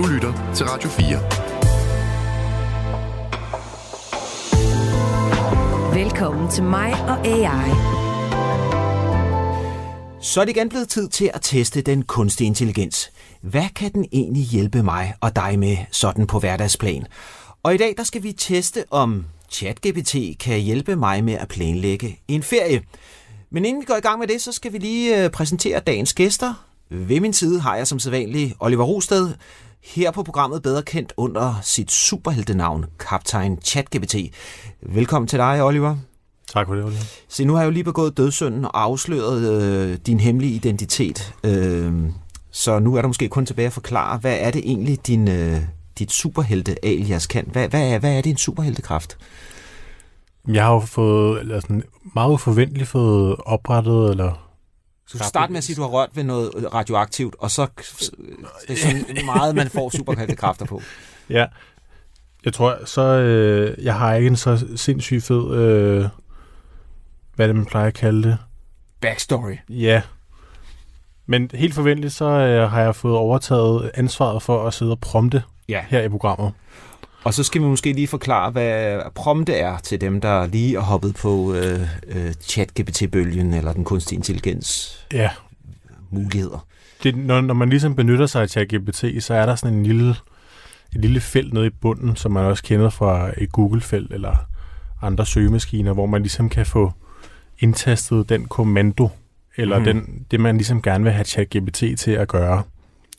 Du lytter til Radio 4. Velkommen til mig og AI. Så er det igen blevet tid til at teste den kunstige intelligens. Hvad kan den egentlig hjælpe mig og dig med sådan på hverdagsplan? Og i dag der skal vi teste, om ChatGPT kan hjælpe mig med at planlægge en ferie. Men inden vi går i gang med det, så skal vi lige øh, præsentere dagens gæster. Ved min side har jeg som sædvanlig Oliver Rosted, her på programmet bedre kendt under sit superheltenavn, Kaptajn ChatGPT. Velkommen til dig, Oliver. Tak for det, Oliver. Se, nu har jeg jo lige begået dødssynden og afsløret øh, din hemmelige identitet. Øh, så nu er der måske kun tilbage at forklare, hvad er det egentlig, din, øh, dit superhelte alias kan? Hvad, hvad, er, hvad er din superheltekraft? Jeg har jo fået, eller sådan, meget uforventeligt fået oprettet, eller så du starte med at sige, at du har rørt ved noget radioaktivt, og så det er sådan meget, man får superheltekræfter på. Ja. Jeg tror, så øh, jeg har ikke en så sindssygt fed, øh, hvad det man plejer at kalde det. Backstory. Ja. Men helt forventeligt, så øh, har jeg fået overtaget ansvaret for at sidde og prompte ja. her i programmet. Og så skal vi måske lige forklare, hvad prompte er til dem, der lige er hoppet på øh, øh, chat-GPT-bølgen eller den kunstige intelligens ja. muligheder. Det, når, når man ligesom benytter sig af ChatGPT, så er der sådan en lille, et lille felt nede i bunden, som man også kender fra et Google-felt eller andre søgemaskiner, hvor man ligesom kan få indtastet den kommando, eller mm. den, det, man ligesom gerne vil have ChatGPT til at gøre.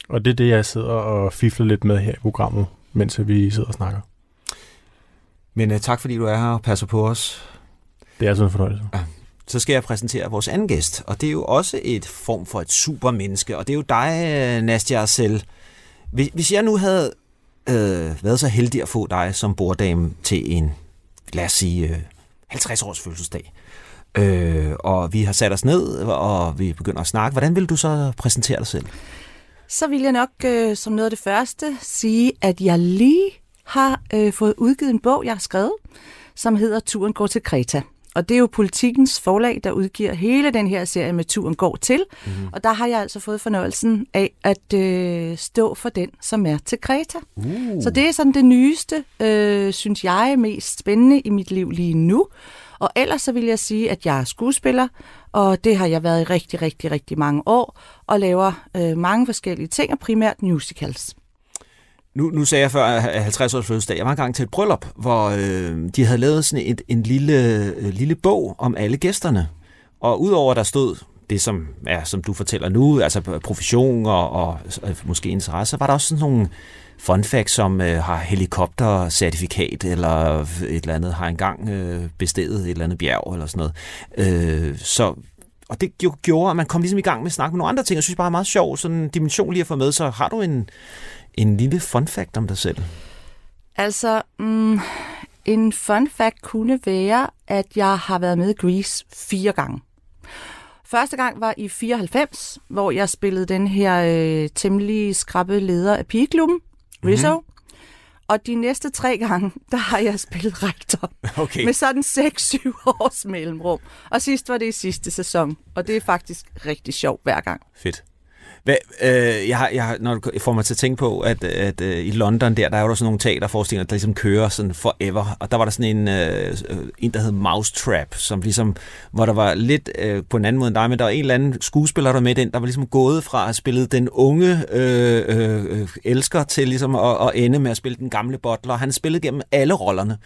Og det er det, jeg sidder og fifler lidt med her i programmet mens vi sidder og snakker. Men uh, tak fordi du er her og passer på os. Det er sådan en fornøjelse. Ja. Så skal jeg præsentere vores anden gæst, og det er jo også et form for et supermenneske, og det er jo dig, øh, Nastia selv. Hvis jeg nu havde øh, været så heldig at få dig som borddame til en, lad os sige, øh, 50-års fødselsdag, øh, og vi har sat os ned, og vi begynder at snakke, hvordan vil du så præsentere dig selv? Så vil jeg nok øh, som noget af det første sige, at jeg lige har øh, fået udgivet en bog, jeg har skrevet, som hedder Turen går til Kreta. Og det er jo politikens forlag, der udgiver hele den her serie med Turen går til. Mm-hmm. Og der har jeg altså fået fornøjelsen af at øh, stå for den, som er til Kreta. Uh. Så det er sådan det nyeste, øh, synes jeg, mest spændende i mit liv lige nu. Og ellers så vil jeg sige, at jeg er skuespiller, og det har jeg været i rigtig, rigtig, rigtig mange år, og laver øh, mange forskellige ting, og primært musicals. Nu, nu sagde jeg før 50 års fødselsdag. Jeg var engang til et bryllup, hvor øh, de havde lavet sådan et, en lille, øh, lille bog om alle gæsterne. Og udover der stod det, som, ja, som du fortæller nu, altså profession og, og, og måske interesse, var der også sådan nogle fun fact, som øh, har helikoptercertifikat, eller et eller andet, har engang øh, bestedet et eller andet bjerg, eller sådan noget. Øh, så og det gjorde, at man kom ligesom i gang med at snakke med nogle andre ting. Jeg synes bare, det er meget sjov, sådan en dimension lige at få med. Så har du en, en lille fun fact om dig selv? Altså, mm, en fun fact kunne være, at jeg har været med i Grease fire gange. Første gang var i 94, hvor jeg spillede den her øh, temmelig skrappe leder af pigeklubben. Rizzo. Mm-hmm. Og de næste tre gange, der har jeg spillet rektor. Okay. Med sådan 6-7 års mellemrum. Og sidst var det i sidste sæson. Og det er faktisk rigtig sjovt hver gang. Fedt. Hvad, øh, jeg har, jeg har, når du får mig til at tænke på, at, at øh, i London der, der er jo sådan nogle teaterforestillinger, der ligesom kører sådan forever. Og der var der sådan en, øh, øh, en der hed Mousetrap, som ligesom, hvor der var lidt øh, på en anden måde end dig, men der var en eller anden skuespiller, der med den, der var ligesom gået fra at spille den unge øh, øh, øh, elsker til ligesom at, at ende med at spille den gamle butler. Han spillede gennem alle rollerne.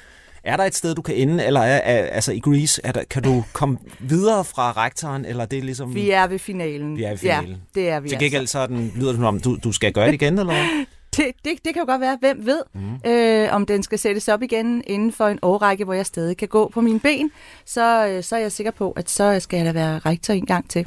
Er der et sted, du kan ende, eller er, er, altså i Greece, er der, kan du komme videre fra rektoren, eller det er ligesom... Vi er ved finalen. Vi er ved finalen. Ja, det er vi Til gengæld altså. så den, lyder det som om, du, du skal gøre det igen, eller det, det, det kan jo godt være. Hvem ved, mm. øh, om den skal sættes op igen inden for en årrække, hvor jeg stadig kan gå på mine ben. Så, øh, så er jeg sikker på, at så skal jeg da være rektor en gang til.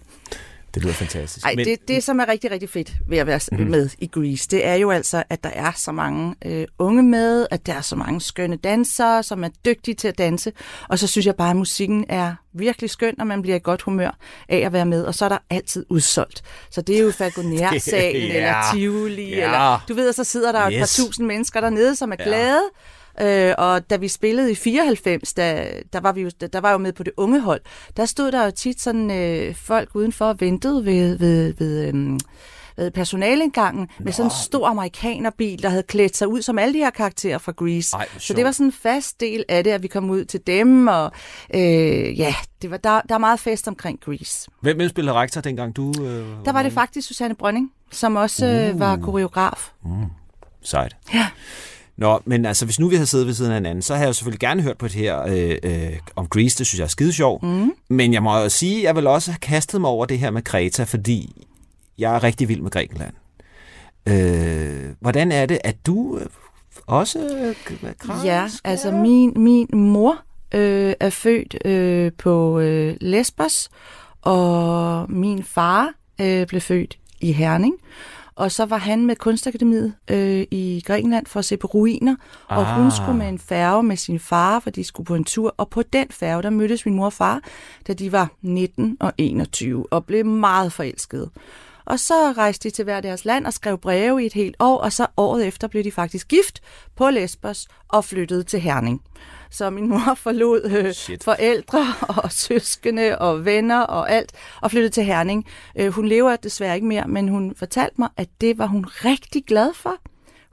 Det lyder fantastisk. Ej, Men... det, det, som er rigtig, rigtig fedt ved at være mm. med i Grease, det er jo altså, at der er så mange øh, unge med, at der er så mange skønne dansere, som er dygtige til at danse. Og så synes jeg bare, at musikken er virkelig skøn, og man bliver i godt humør af at være med. Og så er der altid udsolgt. Så det er jo Falconer-salen, ja. eller Tivoli, ja. eller du ved, så sidder der yes. et par tusind mennesker dernede, som er ja. glade. Øh, og da vi spillede i 94, da, der, var vi jo, der var jo med på det unge hold, der stod der jo tit sådan øh, folk udenfor og ventede ved, ved, ved, øh, øh, personalindgangen med sådan en stor amerikanerbil, der havde klædt sig ud som alle de her karakterer fra Grease. Ej, så det var sådan en fast del af det, at vi kom ud til dem, og øh, ja, det var, der, der er meget fest omkring Grease. Hvem, hvem spillede rektor dengang du... Øh, Der var det faktisk Susanne Brønning, som også øh, var koreograf. Sejt. Ja. Nå, men altså, hvis nu vi havde siddet ved siden af hinanden, så havde jeg selvfølgelig gerne hørt på det her øh, øh, om Grease, det synes jeg er skide sjov. Mm. Men jeg må jo sige, jeg vil også have kastet mig over det her med Kreta, fordi jeg er rigtig vild med Grækenland. Øh, hvordan er det, at du øh, også øh, græsk? Ja, altså min, min mor øh, er født øh, på øh, Lesbos, og min far øh, blev født i Herning. Og så var han med Kunstakademiet øh, i Grækenland for at se på ruiner, og Ah. hun skulle med en færge med sin far, for de skulle på en tur. Og på den færge, der mødtes min mor og far, da de var 19 og 21, og blev meget forelskede. Og så rejste de til hver deres land og skrev breve i et helt år, og så året efter blev de faktisk gift på Lesbos og flyttede til Herning. Så min mor forlod øh, Shit. forældre og søskende og venner og alt, og flyttede til Herning. Øh, hun lever desværre ikke mere, men hun fortalte mig, at det var hun rigtig glad for.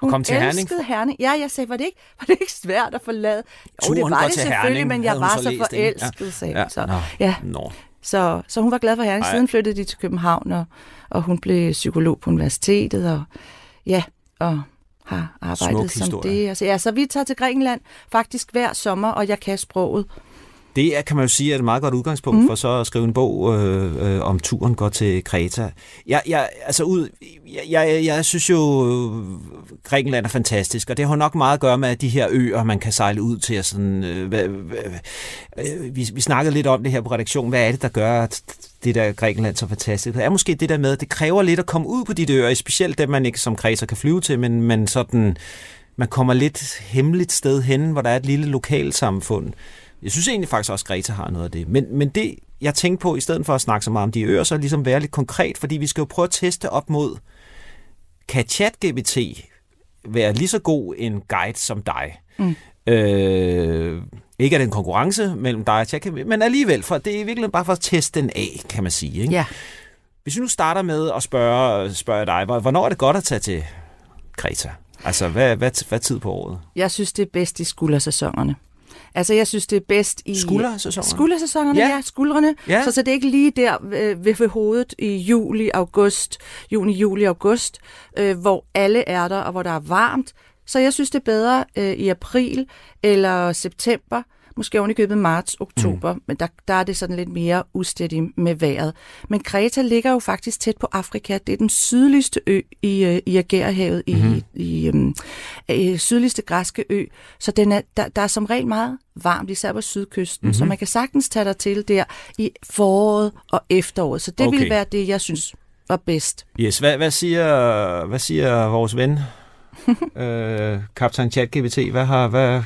Hun komme til Herning? Herning. Ja, jeg sagde, var det ikke, var det ikke svært at forlade? Jo, Turen det var det selvfølgelig, Herning, men jeg var så så forelsket, sagde Ja. så. Nå. Ja, Nå. så, så hun var glad for Herning. Siden flyttede de til København, og, og hun blev psykolog på universitetet, og ja, og har arbejdet Smuk som historie. det. Altså, ja, så vi tager til Grækenland faktisk hver sommer, og jeg kan sproget. Det er, kan man jo sige er et meget godt udgangspunkt mm. for så at skrive en bog øh, øh, om turen går til Kreta. Jeg, jeg, altså ud, jeg, jeg, jeg synes jo, øh, Grækenland er fantastisk, og det har nok meget at gøre med de her øer, man kan sejle ud til. Og sådan, øh, hvad, øh, vi, vi snakkede lidt om det her på redaktion. Hvad er det, der gør at det der Grækenland så fantastisk? Det er måske det der med, at det kræver lidt at komme ud på de øer, specielt dem, man ikke som Kreta kan flyve til, men, men sådan, man kommer lidt hemmeligt sted hen, hvor der er et lille lokalsamfund. Jeg synes egentlig faktisk også, at Greta har noget af det. Men, men det, jeg tænkte på, i stedet for at snakke så meget om de øer, så ligesom være lidt konkret, fordi vi skal jo prøve at teste op mod, kan ChatGPT være lige så god en guide som dig? Mm. Øh, ikke er det en konkurrence mellem dig og ChatGPT, men alligevel, for det er virkelig bare for at teste den af, kan man sige. Ikke? Ja. Hvis vi nu starter med at spørge, spørge dig, hvor- hvornår er det godt at tage til Kreta? Altså, hvad, hvad, hvad tid på året? Jeg synes, det er bedst i skuldersæsonerne. Altså, jeg synes, det er bedst i... Skuldersæsonerne? Skuldersæsonerne, Ja. ja. ja skuldrene. Ja. Så, så det er ikke lige der øh, ved, ved hovedet i juli, august, juni, juli, august, øh, hvor alle er der, og hvor der er varmt. Så jeg synes, det er bedre øh, i april eller september, måske oven i købet marts, oktober, mm. men der, der er det sådan lidt mere ustædigt med vejret. Men Kreta ligger jo faktisk tæt på Afrika. Det er den sydligste ø i, øh, i Agerhavet, mm-hmm. i, i øhm, øh, sydligste græske ø. Så den er, der, der er som regel meget varmt, især på sydkysten, mm-hmm. så man kan sagtens tage dig til der i foråret og efteråret. Så det Okay. okay. vil være det, jeg synes var bedst. Yes, hvad, hvad, siger, hvad siger vores ven, øh, Kaptajn ChatGPT? Hvad har, hvad,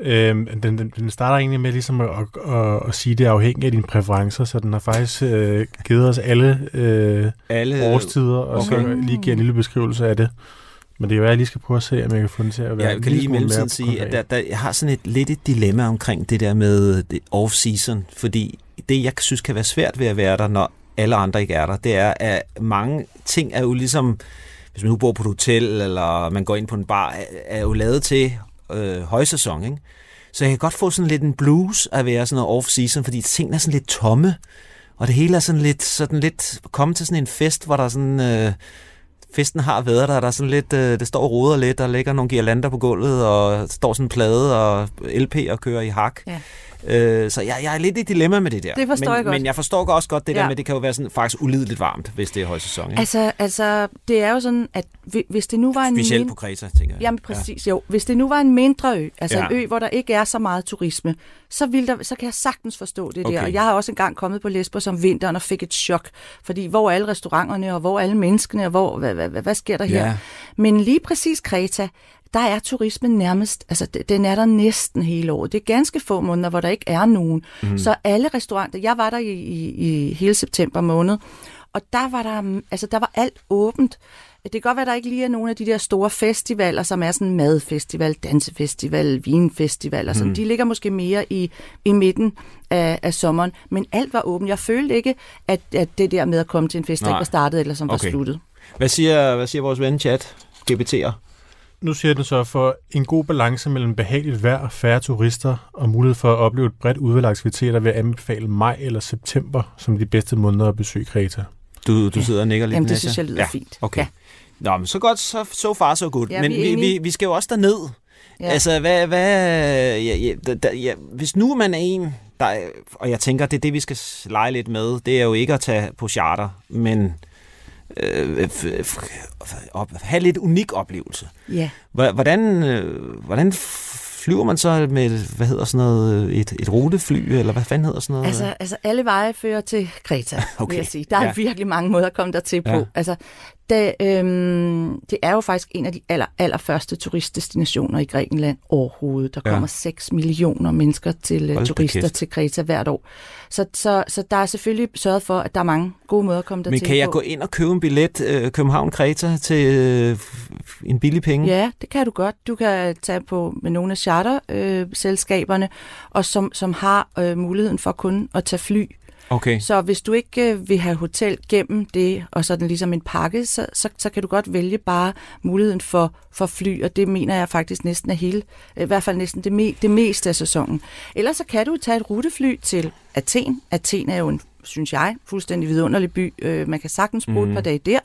Øhm, den, den, den starter egentlig med ligesom at, at, at, at sige, at det er afhængigt af dine præferencer, så den har faktisk øh, givet os alle øh, alle... årstider, og okay. så lige giver en lille beskrivelse af det. Men det er jo, jeg lige skal prøve at se, om jeg kan få den til at være Jeg en kan lige i mellemtiden sige, at der, der, jeg har sådan et lidt et dilemma omkring det der med off-season, fordi det, jeg synes kan være svært ved at være der, når alle andre ikke er der, det er, at mange ting er jo ligesom, hvis man nu bor på et hotel, eller man går ind på en bar, er- jo lavet til øh, højsæson, ikke? Så jeg kan godt få sådan lidt en blues at være sådan noget off-season, fordi tingene er sådan lidt tomme, og det hele er sådan lidt, sådan lidt komme til sådan en fest, hvor der er sådan... Øh, festen har været der, der er sådan lidt, øh, det står og roder lidt, der ligger nogle girlander på gulvet, og står sådan en plade og LP og kører i hak. Ja. Øh, så jeg, jeg er lidt i dilemma med det der. Det forstår men, jeg godt. Men jeg forstår også godt det ja. der med, det kan jo være sådan, faktisk ulideligt varmt, hvis det er højsæson. Ikke? Altså, altså, det er jo sådan, at hvi- hvis det nu var en Specielt min- på Kreta, tænker jeg. Jamen præcis, ja. jo. Hvis det nu var en mindre ø, altså Ja. en ø, hvor der ikke er så meget turisme, så, vil der, så kan jeg sagtens forstå det Okay. der. Og jeg har også engang kommet på Lesbos om vinteren og fik et chok, fordi hvor er alle restauranterne, og hvor er alle menneskene, og hvor, hvad, hvad, hvad, hvad sker der her? Ja. Men lige præcis Kreta, der er turismen nærmest, altså den er der næsten hele året. Det er ganske få måneder, hvor der ikke er nogen. Mm. Så alle restauranter, jeg var der i, i, i hele september måned, og der var der, altså der var alt åbent. Det kan godt være, at der ikke lige er nogle af de der store festivaler, som er sådan madfestival, dansefestival, vinfestival, og sådan. Mm. De ligger måske mere i, i midten af, af sommeren, men alt var åbent. Jeg følte ikke, at, at det der med at komme til en fest, der ikke var startet, eller som okay. var sluttet. Hvad siger, hvad siger vores ven chat, GBT'er? Nu siger den så, for en god balance mellem behageligt vejr, færre turister og mulighed for at opleve et bredt udvalg af aktiviteter vil anbefale maj eller september som de bedste måneder at besøge Kreta. Du, du sidder og nikker lidt, Jamen, det synes jeg lyder ja. fint. Okay. Ja. Nå, men så godt, så so far, so good. Ja, men vi vi, vi, skal jo også derned. Ja. Altså, hvad, hvad, ja, ja, da, ja, hvis nu man er en, der, er- og jeg tænker, det er det, vi skal lege lidt med, det er jo ikke at tage på charter, men øh, f- op, have lidt unik oplevelse. Ja. Hvordan, øh, hvordan flyver man så med, hvad hedder sådan noget, et, et rutefly, eller hvad fanden hedder sådan noget? Altså, altså alle veje fører til Kreta, okay. Vil jeg sige. Der er Ja. virkelig mange måder at komme der til på. Ja. Altså, det, øhm, det er jo faktisk en af de aller, allerførste turistdestinationer i Grækenland overhovedet. Der Ja. kommer 6 millioner mennesker til Hold uh, da turister kæft. til Kreta hvert år. Så, så, så der er selvfølgelig sørget for, at der er mange gode måder at komme der Men til kan jeg på. gå ind og købe en billet øh, København-Kreta til øh, en billig penge? Ja, det kan du godt. Du kan tage på med nogle af charterselskaberne, øh, og som, som har øh, muligheden for kun at tage fly. Okay. Så hvis du ikke øh, vil have hotel gennem det, og sådan ligesom en pakke, så, så, så kan du godt vælge bare muligheden for, for fly, og det mener jeg faktisk næsten er hele, i hvert fald næsten det, me, det meste af sæsonen. Ellers så kan du tage et rutefly til Athen. Athen er jo en synes jeg, fuldstændig vidunderlig by. Øh, man kan sagtens bruge mm. et par dage der,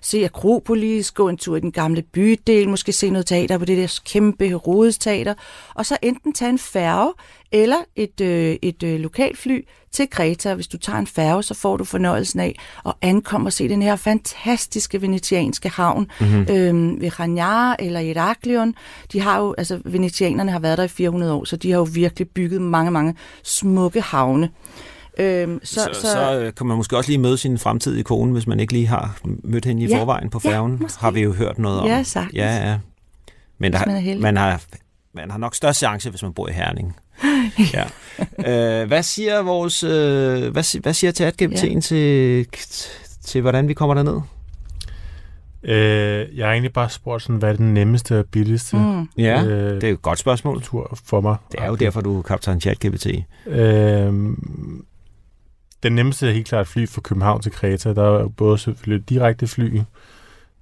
se Akropolis, gå en tur i den gamle bydel, måske se noget teater på det der kæmpe Herodes teater, og så enten tage en færge eller et, øh, et øh, lokalfly til Kreta. Hvis du tager en færge, så får du fornøjelsen af at ankomme og se den her fantastiske venetianske havn mm-hmm. øh, ved Chaniar eller Heraklion. De har jo, altså venetianerne har været der i 400 år, så de har jo virkelig bygget mange, mange smukke havne. Øhm, Så, så, så øh, kan man måske også lige møde sin fremtidige kone, hvis man ikke lige har mødt hende i Ja, forvejen på ja, færgen. måske. har vi jo hørt noget om. Ja, sagtens. Ja, ja. Men der, man man, har, man har nok større chance, hvis man bor i Herning. ja. øh, hvad siger vores, øh, hvad, hvad siger ChatGPT'en ja. til, til, hvordan vi kommer derned? Øh, jeg har egentlig bare spurgt, sådan, hvad er den nemmeste og billigste Mm. Ja, øh, det er jo et godt spørgsmål. tur for mig. Det er jo derfor, du er kaptajn ChatGPT. Øh, den nemmeste er helt klart fly fra København til Kreta. Der er jo både selvfølgelig direkte fly,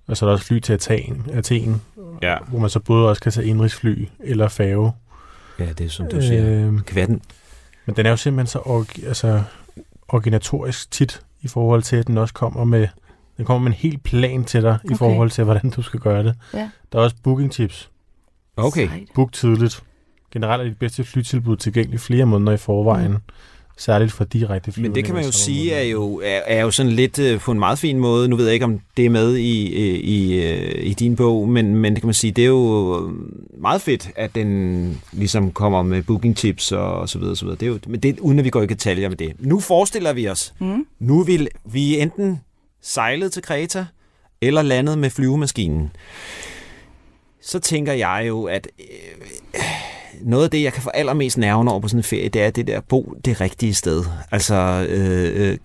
og så er der også fly til Athen, Athen Ja. hvor man så både også kan tage indrigsfly eller færge. Ja, det er som du siger. Øh, Det kan være den. men den er jo simpelthen så org- altså, organisatorisk tit i forhold til, at den også kommer med den kommer med en helt plan til dig i Okay. forhold til, hvordan du skal gøre det. Ja. Der er også booking tips. Okay. Sejt. Book tidligt. Generelt er de bedste flytilbud tilgængelige flere måneder i forvejen. Mm. Særligt for direkte fly. Men det kan man jo sige er jo, er, er jo sådan lidt øh, på en meget fin måde. Nu ved jeg ikke, om det er med i, øh, i, øh, i din bog, men, men det kan man sige, det er jo meget fedt, at den ligesom kommer med booking tips og, og så videre. Så videre. Det er jo, men det, uden at vi går i detaljer med det. Nu forestiller vi os, Mm. nu vil vi enten sejlet til Kreta, eller landet med flyvemaskinen. Så tænker jeg jo, at øh, noget af det, jeg kan få allermest nerven over på sådan en ferie, det er det der bo det rigtige sted. Altså, øh, øh,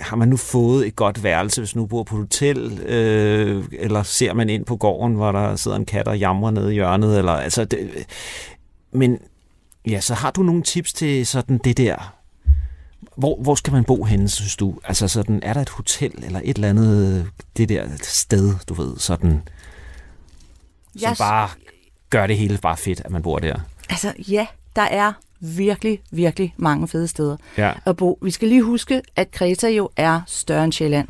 har man nu fået et godt værelse, hvis nu bor på et hotel, øh, eller ser man ind på gården, hvor der sidder en kat og jamrer nede i hjørnet, eller altså, det, men ja, så har du nogle tips til sådan det der, hvor, hvor skal man bo henne, synes du? Altså sådan, er der et hotel, eller et eller andet, det der sted, du ved, sådan, som Jeg- bare gør det hele bare fedt, at man bor der. Altså, ja, der er virkelig, virkelig mange fede steder Ja. at bo. Vi skal lige huske, at Kreta jo er større end Sjælland.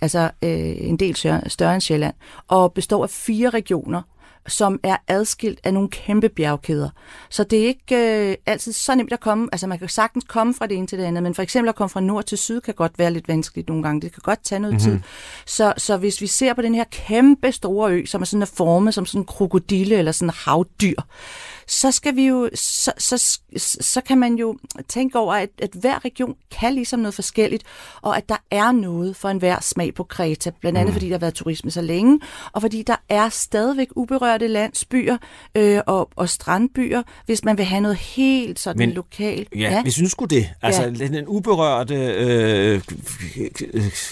Altså øh, en del større, større end Sjælland. Og består af fire regioner, som er adskilt af nogle kæmpe bjergkæder. Så det er ikke øh, altid så nemt at komme. Altså man kan sagtens komme fra det ene til det andet, men for eksempel at komme fra nord til syd kan godt være lidt vanskeligt nogle gange. Det kan godt tage noget mm-hmm. tid. Så, så hvis vi ser på den her kæmpe store ø, som er sådan er formet som sådan en krokodille eller sådan en havdyr, så skal vi jo, så, så, så kan man jo tænke over, at, at hver region kan ligesom noget forskelligt, og at der er noget for enhver smag på Kreta, blandt andet mm. fordi der har været turisme så længe, og fordi der er stadigvæk uberørte landsbyer øh, og, og strandbyer, hvis man vil have noget helt sådan Men, lokalt. Ja, ja, hvis vi nu skulle det. Altså ja. den uberørte øh,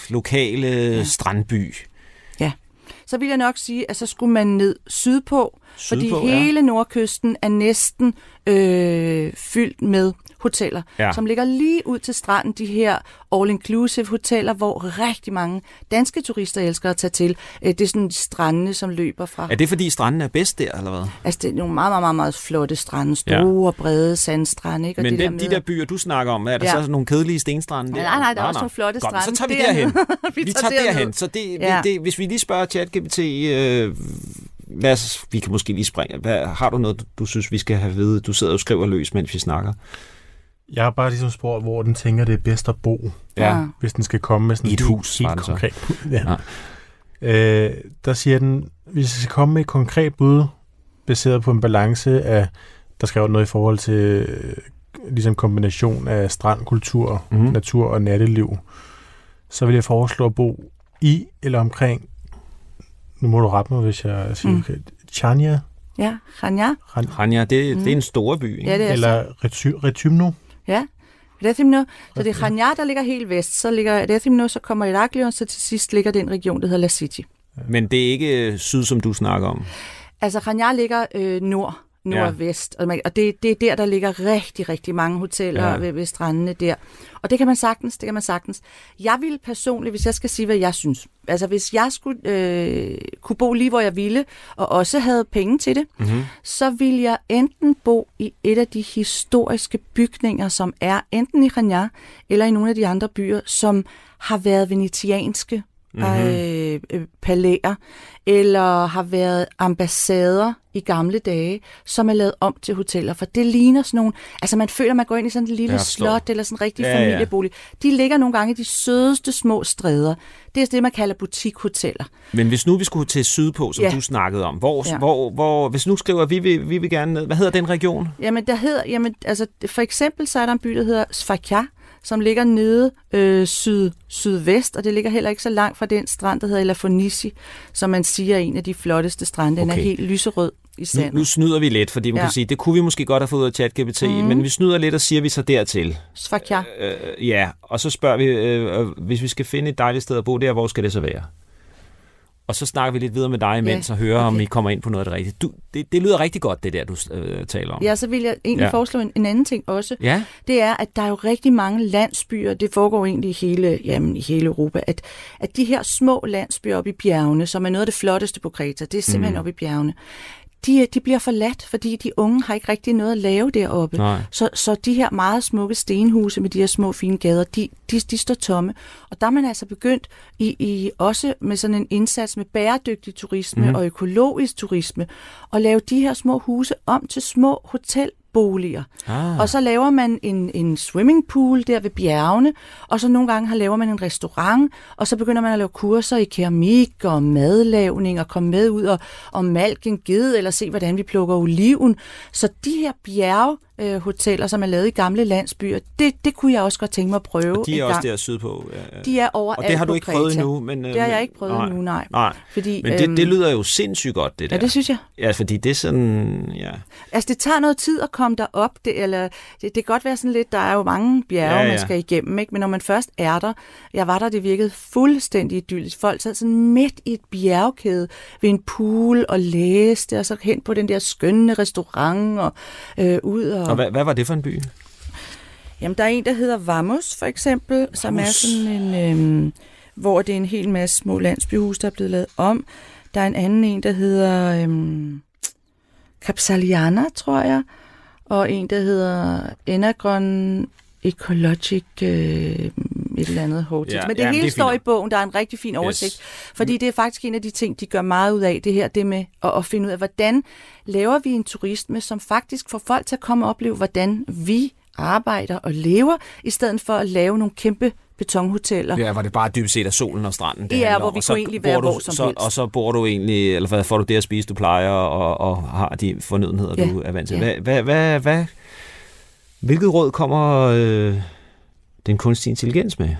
lokale ja. strandby. Så vil jeg nok sige, at så skulle man ned sydpå, sydpå fordi hele ja. nordkysten er næsten øh, fyldt med hoteller, ja. som ligger lige ud til stranden, de her all-inclusive hoteller, hvor rigtig mange danske turister elsker at tage til. Øh, det er sådan strandene, som løber fra... Er det fordi strandene er bedst der, eller hvad? Altså, det er nogle meget, meget, meget, meget flotte strande. Store, ja. brede sandstrande. Ikke? Og Men det den, der med... de der byer, du snakker om, er der ja. så nogle kedelige stenstrande der? Nej, nej, der er også nogle flotte Godt, strande. så tager vi derhen. vi, vi tager derhen. derhen. Så det, ja. det, hvis vi lige spørger ChatGPT... Øh, lad os, vi kan måske lige springe. Hvad, har du noget, du synes, vi skal have at vide? Du sidder og skriver løs, mens vi snakker. Jeg har bare ligesom spurgt, hvor den tænker, det er bedst at bo, ja. hvis den skal komme med sådan I et hus, helt konkret Ja. Ja. Øh, der siger den, hvis jeg skal komme med et konkret bud, baseret på en balance af, der skal jo noget i forhold til øh, ligesom kombination af strandkultur, mm-hmm. natur og natteliv, så vil jeg foreslå at bo i eller omkring, nu må du rette mig, hvis jeg siger mm. okay, Chania. Ja, Chania. Chania, det, mm. det er en stor by. Ikke? Ja, det er eller Retymno. Ja, Rethymno. Så det er Khanya, der ligger helt vest. Så ligger Rethymno, så kommer Iraklion, så til sidst ligger den region, der hedder La City. Men det er ikke øh, syd, som du snakker om? Altså, Khanya ligger øh, nord nordvest. Ja. Og det, det er der, der ligger rigtig, rigtig mange hoteller ja. ved, ved strandene der. Og det kan man sagtens, det kan man sagtens. Jeg vil personligt, hvis jeg skal sige, hvad jeg synes, altså hvis jeg skulle øh, kunne bo lige, hvor jeg ville, og også havde penge til det, mm-hmm. så vil jeg enten bo i et af de historiske bygninger, som er enten i Rania eller i nogle af de andre byer, som har været venetianske mm-hmm. øh, palæer, eller har været ambassader i gamle dage, som er lavet om til hoteller. For det ligner sådan nogle... Altså man føler, man går ind i sådan en lille slot, eller sådan en rigtig ja, familiebolig. Ja. De ligger nogle gange i de sødeste små stræder. Det er det, man kalder butikhoteller. Men hvis nu vi skulle til sydpå, som ja. du snakkede om, hvor, ja. hvor, hvor, hvis nu skriver, vi vil, vi vil gerne ned, hvad hedder den region? Jamen, der hedder, jamen, altså, for eksempel så er der en by, der hedder Sfakia, som ligger nede øh, syd, sydvest, og det ligger heller ikke så langt fra den strand, der hedder Elafonisi, som man siger er en af de flotteste strande. Den okay. er helt lyserød i sandet. Nu, nu snyder vi lidt, fordi man ja. kan sige, det kunne vi måske godt have fået ud af ChatGPT, mm. men vi snyder lidt og siger vi så dertil. Svakja. Øh, øh, ja, og så spørger vi, øh, øh, hvis vi skal finde et dejligt sted at bo der, hvor skal det så være? Og så snakker vi lidt videre med dig imens ja, og hører, okay. om I kommer ind på noget af det rigtige. Du, det, det lyder rigtig godt, det der, du øh, taler om. Ja, så vil jeg egentlig ja. foreslå en, en anden ting også. Ja. Det er, at der er jo rigtig mange landsbyer, det foregår egentlig i hele, jamen, i hele Europa, at, at de her små landsbyer oppe i bjergene, som er noget af det flotteste på Kreta, det er simpelthen mm. oppe i bjergene, de, de bliver forladt, fordi de unge har ikke rigtig noget at lave deroppe. Så, så de her meget smukke stenhuse med de her små fine gader, de, de, de står tomme. Og der er man altså begyndt i, i også med sådan en indsats med bæredygtig turisme mm. og økologisk turisme, at lave de her små huse om til små hotel boliger. Ah. Og så laver man en, en swimmingpool der ved bjergene, og så nogle gange laver man en restaurant, og så begynder man at lave kurser i keramik og madlavning, og komme med ud og, og malke en ged, eller se, hvordan vi plukker oliven. Så de her bjerge, øh, hoteller, som er lavet i gamle landsbyer. Det, det kunne jeg også godt tænke mig at prøve Og de er også der sydpå? Ja, ja. De er over Og det har du ikke prøvet endnu? Men, øh, det har jeg ikke prøvet nej, endnu, nej. nej. Fordi, men det, det øhm, lyder jo sindssygt godt, det der. Ja, det synes jeg. Ja, fordi det er sådan, ja. Altså, det tager noget tid at komme derop. Det, eller, det, det kan godt være sådan lidt, der er jo mange bjerge, ja, ja. man skal igennem, ikke? men når man først er der, jeg var der, det virkede fuldstændig idyllisk. Folk sad sådan midt i et bjergkæde ved en pool og læste, og så hen på den der skønne restaurant og øh, ud og og hvad, hvad var det for en by? Jamen, der er en, der hedder Vamos, for eksempel, Vamos. som er sådan en, øhm, hvor det er en hel masse små landsbyhus, der er blevet lavet om. Der er en anden en, der hedder øhm, Capsaliana, tror jeg, og en, der hedder Enagron Ecologic øh, et eller andet hotel. Ja, Men det hele det står i bogen, der er en rigtig fin oversigt, yes. fordi det er faktisk en af de ting, de gør meget ud af, det her, det med at, at finde ud af, hvordan laver vi en turisme, som faktisk får folk til at komme og opleve, hvordan vi arbejder og lever, i stedet for at lave nogle kæmpe betonhoteller. Ja, hvor det bare dybest set er solen og stranden. Det Ja, hvor om. vi Og kunne egentlig være du, hvor som så, helst. Og så bor du egentlig, eller hvad får du det at spise, du plejer, og, og har de fornødenheder, Ja, du er vant til. ja. Hvad, hvad, hvad, hvad, hvilket råd kommer øh, den kunstige intelligens med?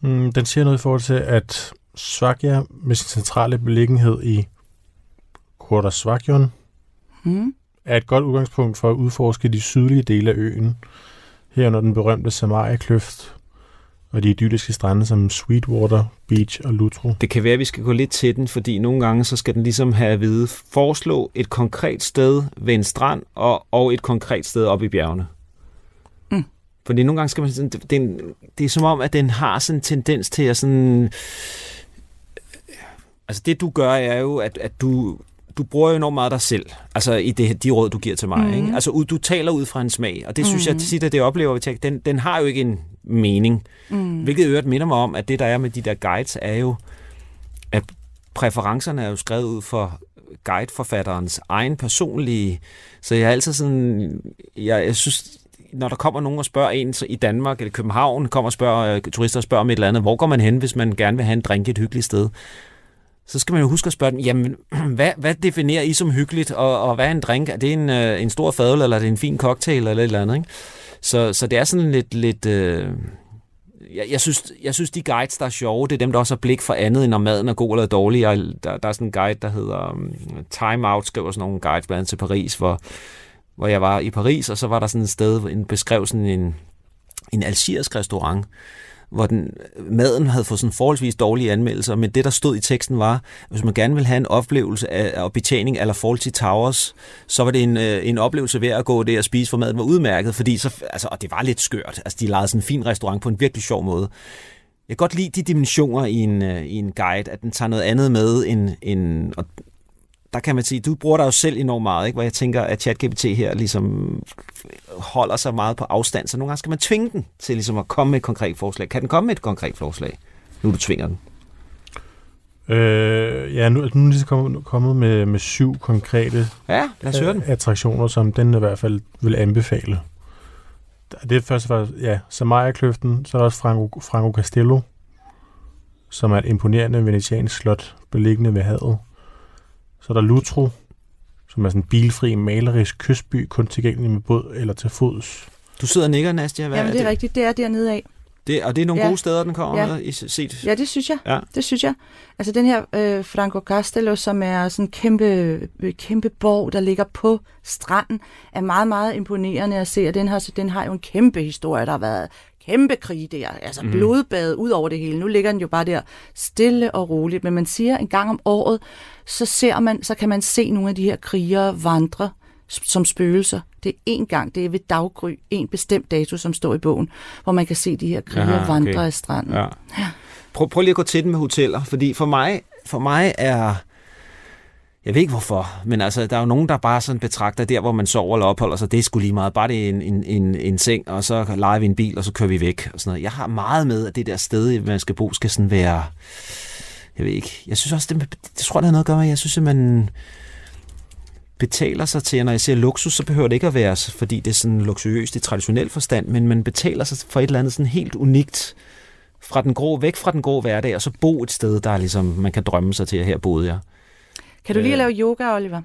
Mm, den siger noget i forhold til, at Svagia med sin centrale beliggenhed i Kordasvagjon Hmm. er et godt udgangspunkt for at udforske de sydlige dele af øen, herunder den berømte Samaria-kløft og de idylliske strande som Sweetwater Beach og Lutro. Det kan være, at vi skal gå lidt til den, fordi nogle gange så skal den ligesom have at vide, foreslå et konkret sted ved en strand og, og et konkret sted op i bjergene. Mm. Fordi nogle gange skal man sådan, det, det, er en- det er som om, at den har sådan en tendens til at sådan... Altså det du gør er jo, at, at du, du bruger jo enormt meget dig selv, altså i det, de råd, du giver til mig. Mhm. Ikke? Altså ud- du taler ud fra en smag, og det synes jeg Mhm. tit, at det oplever vi til, den, den har jo ikke en mening. Mm. Hvilket øvrigt minder mig om, at det, der er med de der guides, er jo, at præferencerne er jo skrevet ud for guideforfatterens egen personlige... Så jeg er altid sådan... Jeg, jeg synes, når der kommer nogen og spørger en så i Danmark eller København, kommer og spørger, øh, turister og spørger om et eller andet, hvor går man hen, hvis man gerne vil have en drink et hyggeligt sted? Så skal man jo huske at spørge dem, jamen, hvad, hvad definerer I som hyggeligt, og, og hvad er en drink? Er det en, øh, en stor fadøl, eller er det en fin cocktail, eller et eller andet, ikke? Så, så det er sådan lidt... lidt øh, jeg, jeg, synes, jeg synes, de guides, der er sjove, det er dem, der også har blik for andet, end om maden er god eller dårlig. Jeg, der, der er sådan en guide, der hedder um, Time Out, skriver sådan nogle guides blandt andet til Paris, hvor, hvor jeg var i Paris, og så var der sådan et sted, en beskrev sådan en, en algerisk restaurant, hvor den, maden havde fået sådan forholdsvis dårlige anmeldelser, men det, der stod i teksten var, hvis man gerne vil have en oplevelse af, af betjening eller Fawlty Towers, så var det en, øh, en oplevelse ved at gå der og spise, for maden var udmærket, fordi så, altså, og det var lidt skørt. Altså, de lejede sådan en fin restaurant på en virkelig sjov måde. Jeg kan godt lide de dimensioner i en, øh, i en guide, at den tager noget andet med end, end og der kan man sige, du bruger dig jo selv enormt meget, ikke? hvor jeg tænker, at ChatGPT her ligesom holder sig meget på afstand, så nogle gange skal man tvinge den til ligesom at komme med et konkret forslag. Kan den komme med et konkret forslag, nu du tvinger den? Øh, ja, nu, nu er den lige kommet, kommet med, med syv konkrete Ja, lad os høre den. attraktioner, som den i hvert fald vil anbefale. Det er først fremmest, ja, Samaria-kløften, så er der også Franco, Franco Castello, som er et imponerende venetiansk slot, beliggende ved havet. Så er der Lutro, som er sådan en bilfri, malerisk kystby, kun tilgængelig med båd eller til fods. Du sidder og nikker, Nastia. Hvad Jamen, det er det? rigtigt. Det er dernede af. Det? Og det er nogle Ja. gode steder, den kommer Ja. i set. Ja, det synes jeg. Ja. Det synes jeg. Altså den her øh, Franco Castello, som er sådan en kæmpe, øh, kæmpe borg, der ligger på stranden, er meget, meget imponerende at se. Og den har, den har jo en kæmpe historie. Der har været kæmpe krig der, altså mm. blodbad ud over det hele. Nu ligger den jo bare der stille og roligt. Men man siger, en gang om året, så, ser man, så kan man se nogle af de her krigere vandre som spøgelser. Det er én gang, det er ved daggry, en bestemt dato, som står i bogen, hvor man kan se de her krigere Aha, okay. vandre af stranden. Ja. Prøv, prøv lige at gå til den med hoteller, fordi for mig, for mig er... Jeg ved ikke hvorfor, men altså, der er jo nogen, der bare sådan betragter der, hvor man sover eller opholder sig, det er sgu lige meget. Bare det er en, en, en, en seng, og så leger vi en bil, og så kører vi væk. Og sådan noget. Jeg har meget med, at det der sted, man skal bo, skal sådan være... Jeg ved ikke. Jeg synes også, det, det tror jeg, det har noget at gøre med, jeg synes, at man betaler sig til, og når jeg siger luksus, så behøver det ikke at være, fordi det er sådan luksuriøst i traditionel forstand, men man betaler sig for et eller andet sådan helt unikt, fra den grå, væk fra den grå hverdag, og så bo et sted, der er ligesom, man kan drømme sig til, at her boede jeg. Kan du lige Øh. lave yoga, Oliver?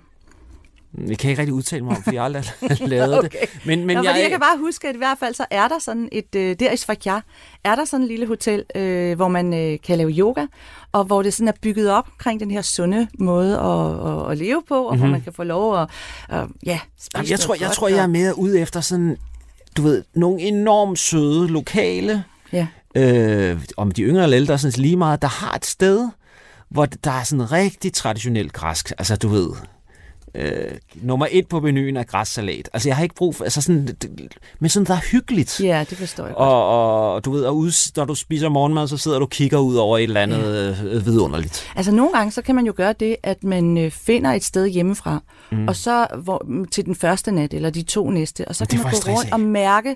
Jeg kan ikke rigtig udtale mig om, fordi jeg aldrig har lavet det. Men, men Nå, jeg, jeg kan bare huske, at i hvert fald så er der sådan et, øh, der i Svakia, er der sådan et lille hotel, øh, hvor man øh, kan lave yoga, og hvor det sådan er bygget op omkring den her sunde måde at, at, at leve på, og mm-hmm. hvor man kan få lov at, at ja, spise jeg tror, jeg, tror, jeg er mere ude efter sådan, du ved, nogle enormt søde lokale, Ja. øh, om de yngre eller ældre, sådan lige meget, der har et sted, hvor der er sådan rigtig traditionelt græsk. Altså, du ved, øh, nummer et på menuen er græssalat. Altså, jeg har ikke brug for, altså sådan, det- men sådan, der er hyggeligt. Ja, det forstår jeg godt. Og, og du ved, og ud, når du spiser morgenmad, så sidder du og kigger ud over et eller andet øh, vidunderligt. Altså nogle gange, så kan man jo gøre det, at man øh, finder et sted hjemmefra, mm. og så hvor, til den første nat, eller de to næste, og så kan det man gå rundt og mærke,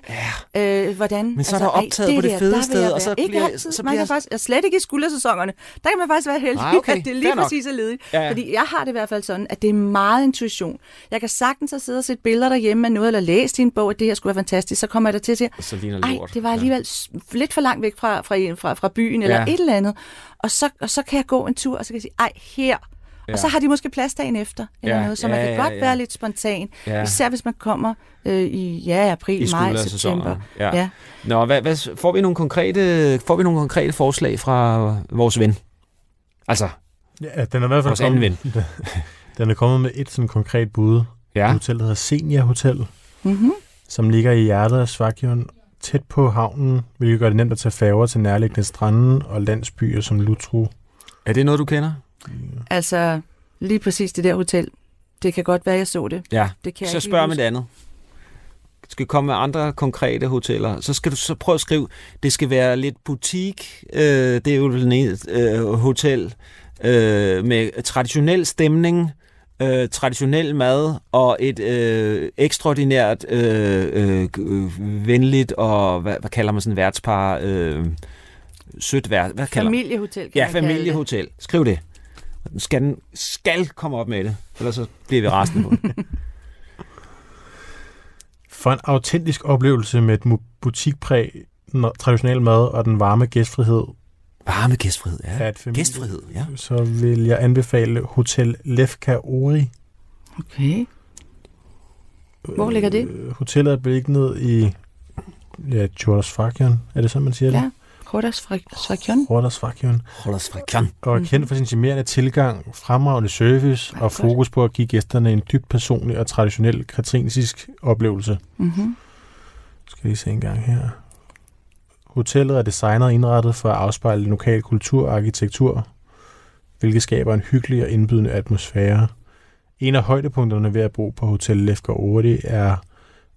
Ja. øh, hvordan... Men så er der ej, optaget på det fede der sted, og så. Ikke bliver- altid, så man bliver- kan faktisk, slet ikke i skuldersæsonerne, der kan man faktisk være heldig, Ah, okay. at det Fair lige nok. præcis er ledigt. Ja, ja. Fordi jeg har det i hvert fald sådan, at det er meget intuition. Jeg kan sagtens have siddet og set billeder derhjemme af noget, eller læst i en bog, at det her skulle være fantastisk. Så kommer jeg der til at sige, Så ligner det ej, det var alligevel ja. lidt for langt væk fra, fra, fra, fra byen, eller Ja. et eller andet. Og så, og så kan jeg gå en tur, og så kan jeg sige, ej, her. Ja. Og så har de måske plads dagen efter, eller Ja, noget, så ja, man kan ja, godt ja. være lidt spontan. Ja. Især hvis man kommer øh, i ja, april, I maj, september. ja. ja. Nå, hvad, hvad, får, vi nogle konkrete, får vi nogle konkrete forslag fra vores ven? Altså, Ja, den er i hvert fald vores anden ven. den er kommet med et sådan konkret bud. Ja. Ja. Et hotel, der hedder Senior Hotel, Mm-hmm. som ligger i hjertet af Svakion, tæt på havnen, hvilket gør det nemt at tage færger til nærliggende stranden og landsbyer som Lutru. Er det noget, du kender? Altså, lige præcis det der hotel. Det kan godt være, jeg så det. Ja. Det kan jeg Så ikke spørg med det andet. Skal komme med andre konkrete hoteller. Så skal du så prøve at skrive, det skal være lidt butik. Øh, det er jo et øh, hotel øh, med traditionel stemning, øh, traditionel mad og et øh, ekstraordinært øh, øh, øh, venligt og hvad, hvad kalder man sådan værtspar? Øh, sødt vært. Hvad kalder man? Familiehotel, kan Ja, kalde det. familiehotel. Skriv det. Den skal, den skal komme op med det, ellers så bliver vi resten på. For en autentisk oplevelse med et butikpræg, traditionel mad og den varme gæstfrihed Varme gæstfrihed, ja. af et familie, Gæstfrihed, ja. så vil jeg anbefale Hotel Lefka Ori. Okay. Hvor ligger det? Øh, Hotellet er beliggende i ja, Tjordasfakion, er det sådan, man siger det? Ja. Os fra kan. Og er kendt for sin charmerende tilgang, fremragende service Ej, og godt. fokus på at give gæsterne en dybt personlig og traditionel katrinsisk oplevelse. Mm-hmm. Skal lige se en gang her. Hotellet er designet og indrettet for at afspejle lokal kultur og arkitektur, hvilket skaber en hyggelig og indbydende atmosfære. En af højdepunkterne ved at bo på Hotel Lefker 8 er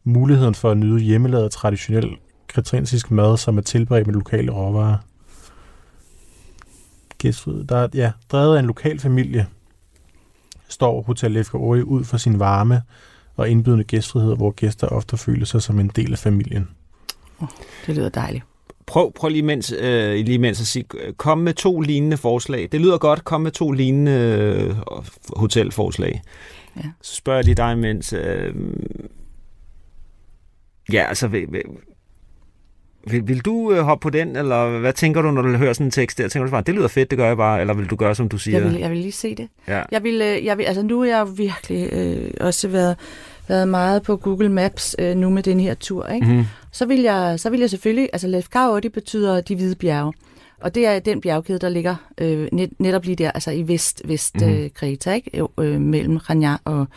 muligheden for at nyde hjemmelavet traditionel katrinsisk mad, som er tilberedt med lokale råvarer. Gæstfrihed. Der er, ja, drevet af en lokal familie, står Hotel Lefka Ordi ud for sin varme og indbydende gæstfrihed, hvor gæster ofte føler sig som en del af familien. Det lyder dejligt. Prøv, prøv lige mens, øh, lige mens at sige, øh, kom med to lignende forslag. Det lyder godt, kom med to lignende øh, hotelforslag. Ja. Så spørger jeg lige dig mens, øh, ja, altså, vil, vil, vil, du øh, hoppe på den, eller hvad tænker du, når du hører sådan en tekst der? Tænker du bare, det lyder fedt, det gør jeg bare, eller vil du gøre, som du siger? Jeg vil, jeg vil lige se det. Ja. Jeg vil, øh, jeg vil, altså nu har jeg virkelig øh, også været, været meget på Google Maps øh, nu med den her tur, ikke? Mm-hmm. Så vil jeg, så vil jeg selvfølgelig, altså Lefkar det betyder de hvide bjerge. Og det er den bjergkæde, der ligger øh, net, netop lige der, altså i vest, vest Mhm. mm. øh, Kreta, ikke? Jo, øh, mellem Ranja og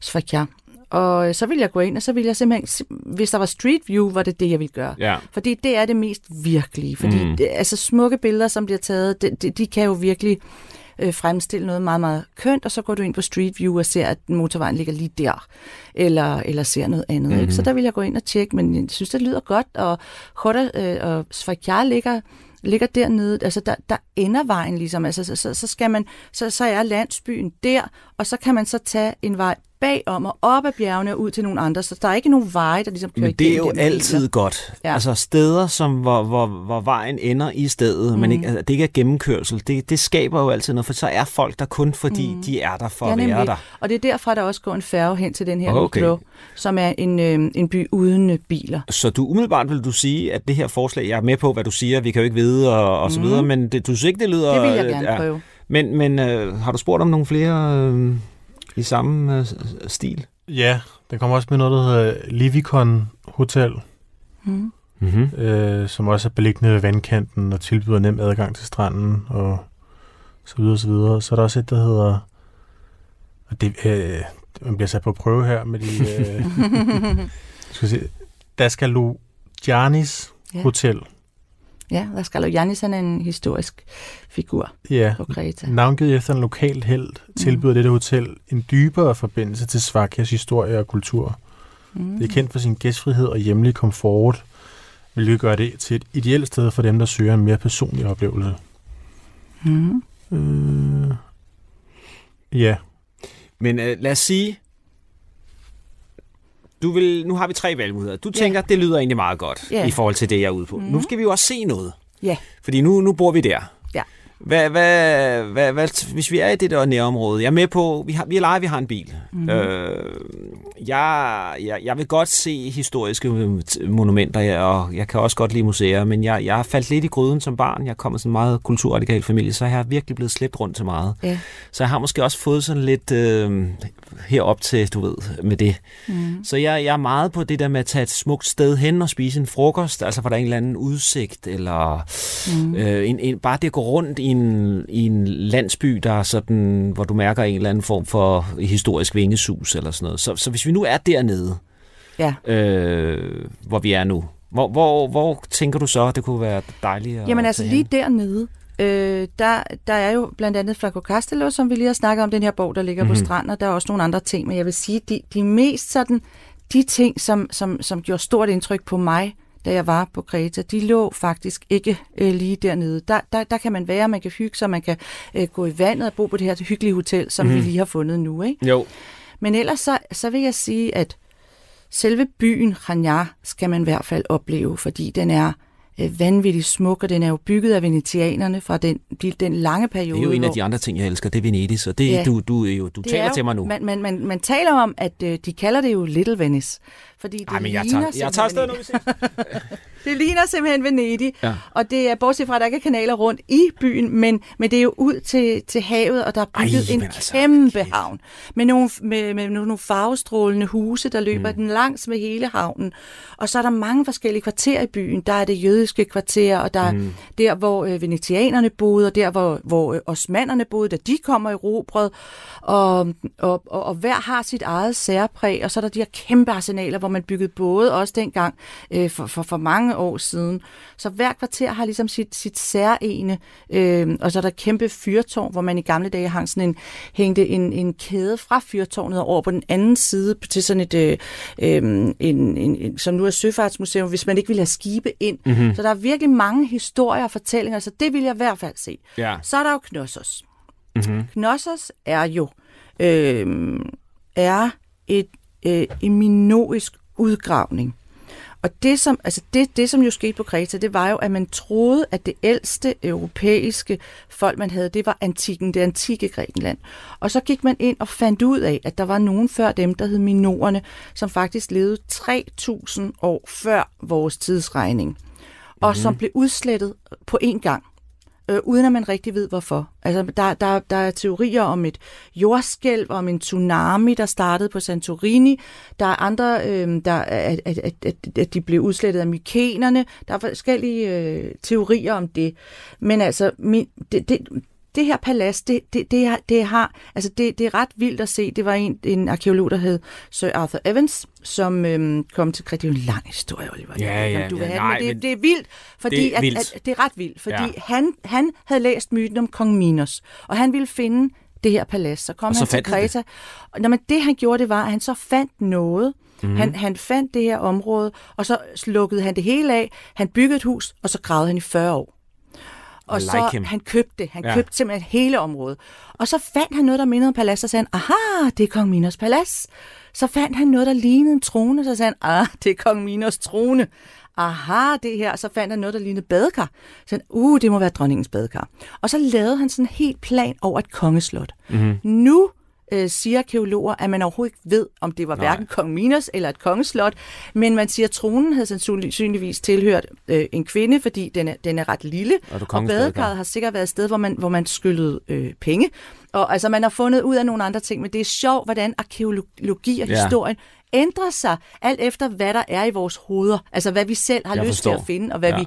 Sfakia. Og øh, så vil jeg gå ind, og så vil jeg simpelthen, sim- hvis der var street view, var det det, jeg ville gøre. Ja. Fordi det er det mest virkelige. Fordi Mm. mm. det, altså smukke billeder, som bliver taget, de, de, de kan jo virkelig øh, fremstille noget meget, meget kønt, og så går du ind på Street View og ser, at motorvejen ligger lige der, eller, eller ser noget andet. Mm-hmm. Ikke? Så der vil jeg gå ind og tjekke, men jeg synes, det lyder godt, og Khoda øh, og Svajar ligger ligger dernede, altså der, der ender vejen ligesom, altså så, så, så skal man, så, så er landsbyen der, og så kan man så tage en vej bagom og op ad bjergene og ud til nogle andre, så der er ikke nogen veje, der ligesom kører Men det er jo altid biler. godt. Ja. Ja. Altså steder, som, hvor, hvor, hvor vejen ender i stedet, mm. men ikke, altså, det ikke er gennemkørsel, det, det skaber jo altid noget, for så er folk der kun, fordi mm. de er der for Ja, at være nemlig. der. Og det er derfra, der også går en færge hen til den her Okay. okay. som er en, øh, en by uden øh, biler. Så du umiddelbart vil du sige, at det her forslag, jeg er med på, hvad du siger, vi kan jo ikke vide, og, og så videre, men det, du synes ikke, det lyder... Det vil jeg øh, gerne prøve. Men, men øh, har du spurgt om nogle flere øh, i samme øh, stil? Ja, der kommer også med noget, der hedder Livikon Hotel, Mm. Mm-hmm. øh, som også er beliggende ved vandkanten og tilbyder nem adgang til stranden og så videre, så videre. Så er der også et, der hedder, og det, øh, man bliver sat på prøve her med de, øh, skal se, Daskalu Janis Ja. Hotel. Ja, der skal Janis han er en historisk figur Ja, på Kreta. navngivet efter en lokal held, tilbyder dette hotel en dybere forbindelse til Svakias historie og kultur. Mm. Det er kendt for sin gæstfrihed og hjemlige komfort, hvilket gør det til et ideelt sted for dem, der søger en mere personlig oplevelse. Mm. Øh, ja, Men øh, lad os sige, du vil, nu har vi tre valgmuligheder. Du tænker, det lyder egentlig meget godt Ja. i forhold til det, jeg er ude på. Mhm. Nu skal vi jo også se noget. Ja. Fordi nu, nu bor vi der. Hvad, hvad, hvad, hvad, hvis vi er i det der nærområde, jeg er med på, vi har, vi er leger, vi har en bil. Mm-hmm. Øh, jeg, jeg, jeg vil godt se historiske monumenter, og jeg kan også godt lide museer, men jeg, jeg har faldt lidt i gryden som barn. Jeg kommer sådan en meget kulturradikal familie, så jeg har virkelig blevet slæbt rundt til meget. Ja. Så jeg har måske også fået sådan lidt øh, herop til, du ved, med det. Mm. Så jeg, jeg er meget på det der med at tage et smukt sted hen og spise en frokost, altså hvor der er en eller anden udsigt, eller mm. øh, en, en, bare det at gå rundt i en, i en landsby, der er sådan, hvor du mærker en eller anden form for historisk vingesus eller sådan noget. Så, så hvis vi nu er dernede, Ja. øh, hvor vi er nu, hvor, hvor, hvor tænker du så, det kunne være dejligt at Jamen altså lige dernede, øh, der, der er jo blandt andet Flaco Castello, som vi lige har snakket om, den her borg, der ligger mm-hmm. på stranden, og der er også nogle andre ting, men jeg vil sige, de, de mest sådan, de ting, som, som, som gjorde stort indtryk på mig, da jeg var på Kreta, de lå faktisk ikke øh, lige dernede. Der, der, der kan man være, man kan hygge sig, man kan øh, gå i vandet og bo på det her hyggelige hotel, som mm-hmm. vi lige har fundet nu. Ikke? Jo, Men ellers så, så vil jeg sige, at selve byen Chania skal man i hvert fald opleve, fordi den er øh, vanvittigt smuk, og den er jo bygget af venetianerne fra den, de, den lange periode. det er jo en af de andre ting, jeg elsker, det er Venedig, så det, Ja. du, du, er jo, du det taler er jo- til mig nu. Man, man, man, man taler om, at øh, de kalder det jo Little Venice. Fordi det Ej, men jeg ligner tager, jeg tager afsted, når vi ses. Det ligner simpelthen Venedig, Ja. og det er bortset fra, at der ikke er kanaler rundt i byen, men, men det er jo ud til, til havet, og der er bygget Ej, en altså, kæmpe kæft. havn med nogle, med, med nogle farvestrålende huse, der løber mm. den langs med hele havnen. Og så er der mange forskellige kvarterer i byen. Der er det jødiske kvarter, og der er mm. der, hvor øh, venetianerne boede, og der, hvor, hvor øh, osmanderne boede, da de kommer i robret. Og, og, og, og hver har sit eget særpræg, og så er der de her kæmpe arsenaler, hvor man byggede både også dengang øh, for, for, for mange år siden. Så hver kvarter har ligesom sit, sit særene, øh, og så er der kæmpe fyrtårn, hvor man i gamle dage hang sådan en, hængte en, en kæde fra fyrtårnet over på den anden side til sådan et, øh, øh, en, en, en, som nu er Søfartsmuseum, hvis man ikke vil have skibe ind. Mm-hmm. Så der er virkelig mange historier og fortællinger, så det vil jeg i hvert fald se. Ja. Så er der jo Knossos. Mm-hmm. Knossos er jo øh, er et øh, en minoisk udgravning. Og det som, altså det, det, som jo skete på Kreta, det var jo, at man troede, at det ældste europæiske folk, man havde, det var antikken, det antikke Grækenland. Og så gik man ind og fandt ud af, at der var nogen før dem, der hed minorerne, som faktisk levede 3.000 år før vores tidsregning. Og som blev udslettet på én gang øh, uden at man rigtig ved hvorfor. Altså, der, der, der er teorier om et jordskælv, om en tsunami, der startede på Santorini. Der er andre, øh, der, at, at, at, at, de blev udslettet af mykenerne. Der er forskellige øh, teorier om det. Men altså, min, det, det, det her palads, det, det, det, har, det har, altså det, det er ret vildt at se. Det var en, en arkeolog, der hed Sir Arthur Evans, som øhm, kom til Det er jo en lang historie, Oliver. Ja, ja, du vil ja, have nej, men det, men det er vildt, fordi det er at, vildt. At, det er ret vildt, fordi Ja. ja. han, han havde læst myten om kong Minos, og han ville finde det her palads. Så kom Og så han til det. Kreta. Og når man, det han gjorde, det var, at han så fandt noget. Mm. Han, han fandt det her område, og så slukkede han det hele af. Han byggede et hus, og så gravede han i 40 år. Og I så like him. han købte det. Han Ja. købte simpelthen hele området. Og så fandt han noget, der mindede om palads, og sagde han, aha, det er kong Minos palads. Så fandt han noget, der lignede en trone, så sagde han, ah, det er kong Minos trone. Aha, det her. Så fandt han noget, der lignede badekar. Så han, uh, det må være dronningens badekar. Og så lavede han sådan en helt plan over et kongeslot. Mm-hmm. Nu øh, siger arkeologer, at man overhovedet ikke ved, om det var Nej. Hverken kong Minos eller et kongeslot, men man siger, at tronen havde sandsynligvis tilhørt øh, en kvinde, fordi den er, den er ret lille, Og og badekarret har sikkert været et sted, hvor man, hvor man skyllede øh, penge. Og altså, man har fundet ud af nogle andre ting, men det er sjovt, hvordan arkeologi og Ja. historien ændrer sig alt efter, hvad der er i vores hoveder. Altså, hvad vi selv har Jeg lyst forstår. til at finde, og hvad Ja. vi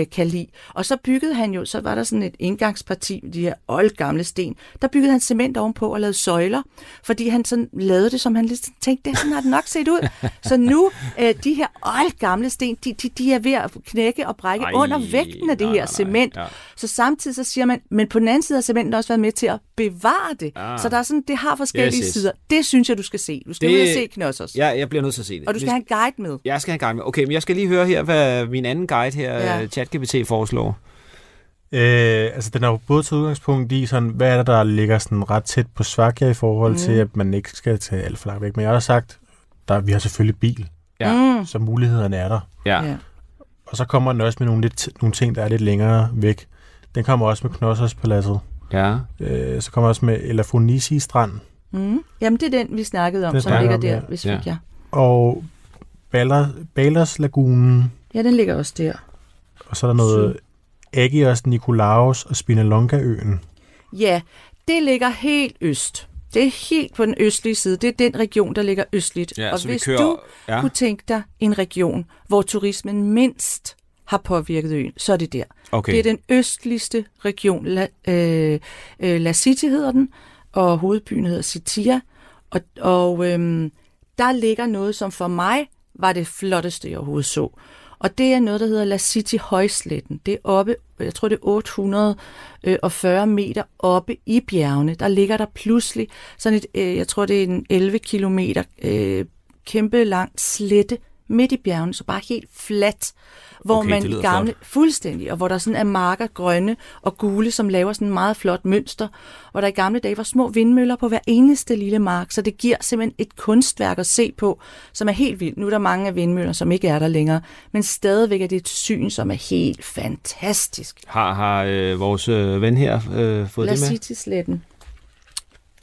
øh, kan lide. Og så byggede han jo, så var der sådan et indgangsparti, de her oldgamle sten. Der byggede han cement ovenpå og lavede søjler, fordi han sådan lavede det, som han lidt tænkte, det sådan har det nok set ud. så nu, øh, de her oldgamle sten, de, de, de er ved at knække og brække Ej, under vægten af det nej, her nej, nej. cement. Ja. Så samtidig så siger man, men på den anden side har cementen også været med til at bevare det. Ah. Så der er sådan, det har forskellige Yes, yes. sider. Det synes jeg, du skal se. Du skal Det- ud og se Knossos. Ja, jeg bliver nødt til at se det. Og du skal Hvis- have en guide med. Jeg skal have en guide med. Okay, men jeg skal lige høre her, hvad min anden guide her, Ja. ja. ChatGPT, foreslår. Øh, altså, den har jo både taget udgangspunkt i, sådan, hvad er der, der ligger sådan ret tæt på Svakia i forhold mm. til, at man ikke skal tage alt for langt væk. Men jeg har også sagt, der, vi har selvfølgelig bil, Ja. Mm. så mulighederne er der. Ja. Ja. Og så kommer den også med nogle, lidt, nogle ting, der er lidt længere væk. Den kommer også med Knosserspaladset. Ja. Øh, så kommer også med Elafonisi Strand. Mm. Jamen, det er den, vi snakkede om, Den som ligger om, der, ja. hvis Ja. vi ja. Og Baller, Balers Lagunen. ja, den ligger også der. Og så er der noget Agios Nikolaos og Spinalonga-øen. Ja, det ligger helt øst. Det er helt på den østlige side. Det er den region, der ligger østligt. Ja, og hvis kører- du ja. kunne tænke dig en region, hvor turismen mindst har påvirket øen, så er det der. Okay. Det er den østligste region. La, øh, øh La City hedder den, og hovedbyen hedder Sitia. Og, og øh, der ligger noget, som for mig var det flotteste, jeg overhovedet så. Og det er noget, der hedder La City Højsletten. Det er oppe, jeg tror det er 840 øh, meter oppe i bjergene. Der ligger der pludselig sådan et, øh, jeg tror det er en 11 kilometer øh, kæmpe lang slette midt i bjergene, så bare helt fladt, hvor Okay, man i gamle, flot. fuldstændig, og hvor der sådan er marker grønne og gule, som laver sådan en meget flot mønster, hvor der i gamle dage var små vindmøller på hver eneste lille mark, så det giver simpelthen et kunstværk at se på, som er helt vildt. Nu er der mange af vindmøller, som ikke er der længere, men stadigvæk er det et syn, som er helt fantastisk. Har, har øh, vores øh, ven her øh, fået Lad det med? sletten.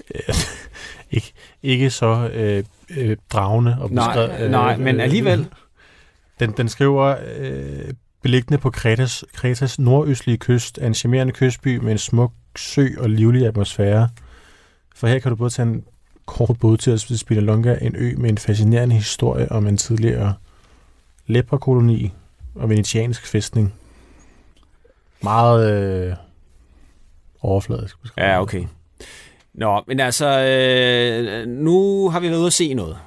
Ikke, ikke så øh, øh, dragende og Nej, øh, nej, men alligevel. Den, den skriver, øh, beliggende på Kretas, Kretas nordøstlige kyst, er en charmerende kystby med en smuk sø og livlig atmosfære. For her kan du både tage en kort båd til at Spinalonga, en ø med en fascinerende historie om en tidligere leperkoloni og venetiansk fæstning. Meget øh, overfladisk. Ja, okay. Nå, men altså, øh, nu har vi været ude at se noget.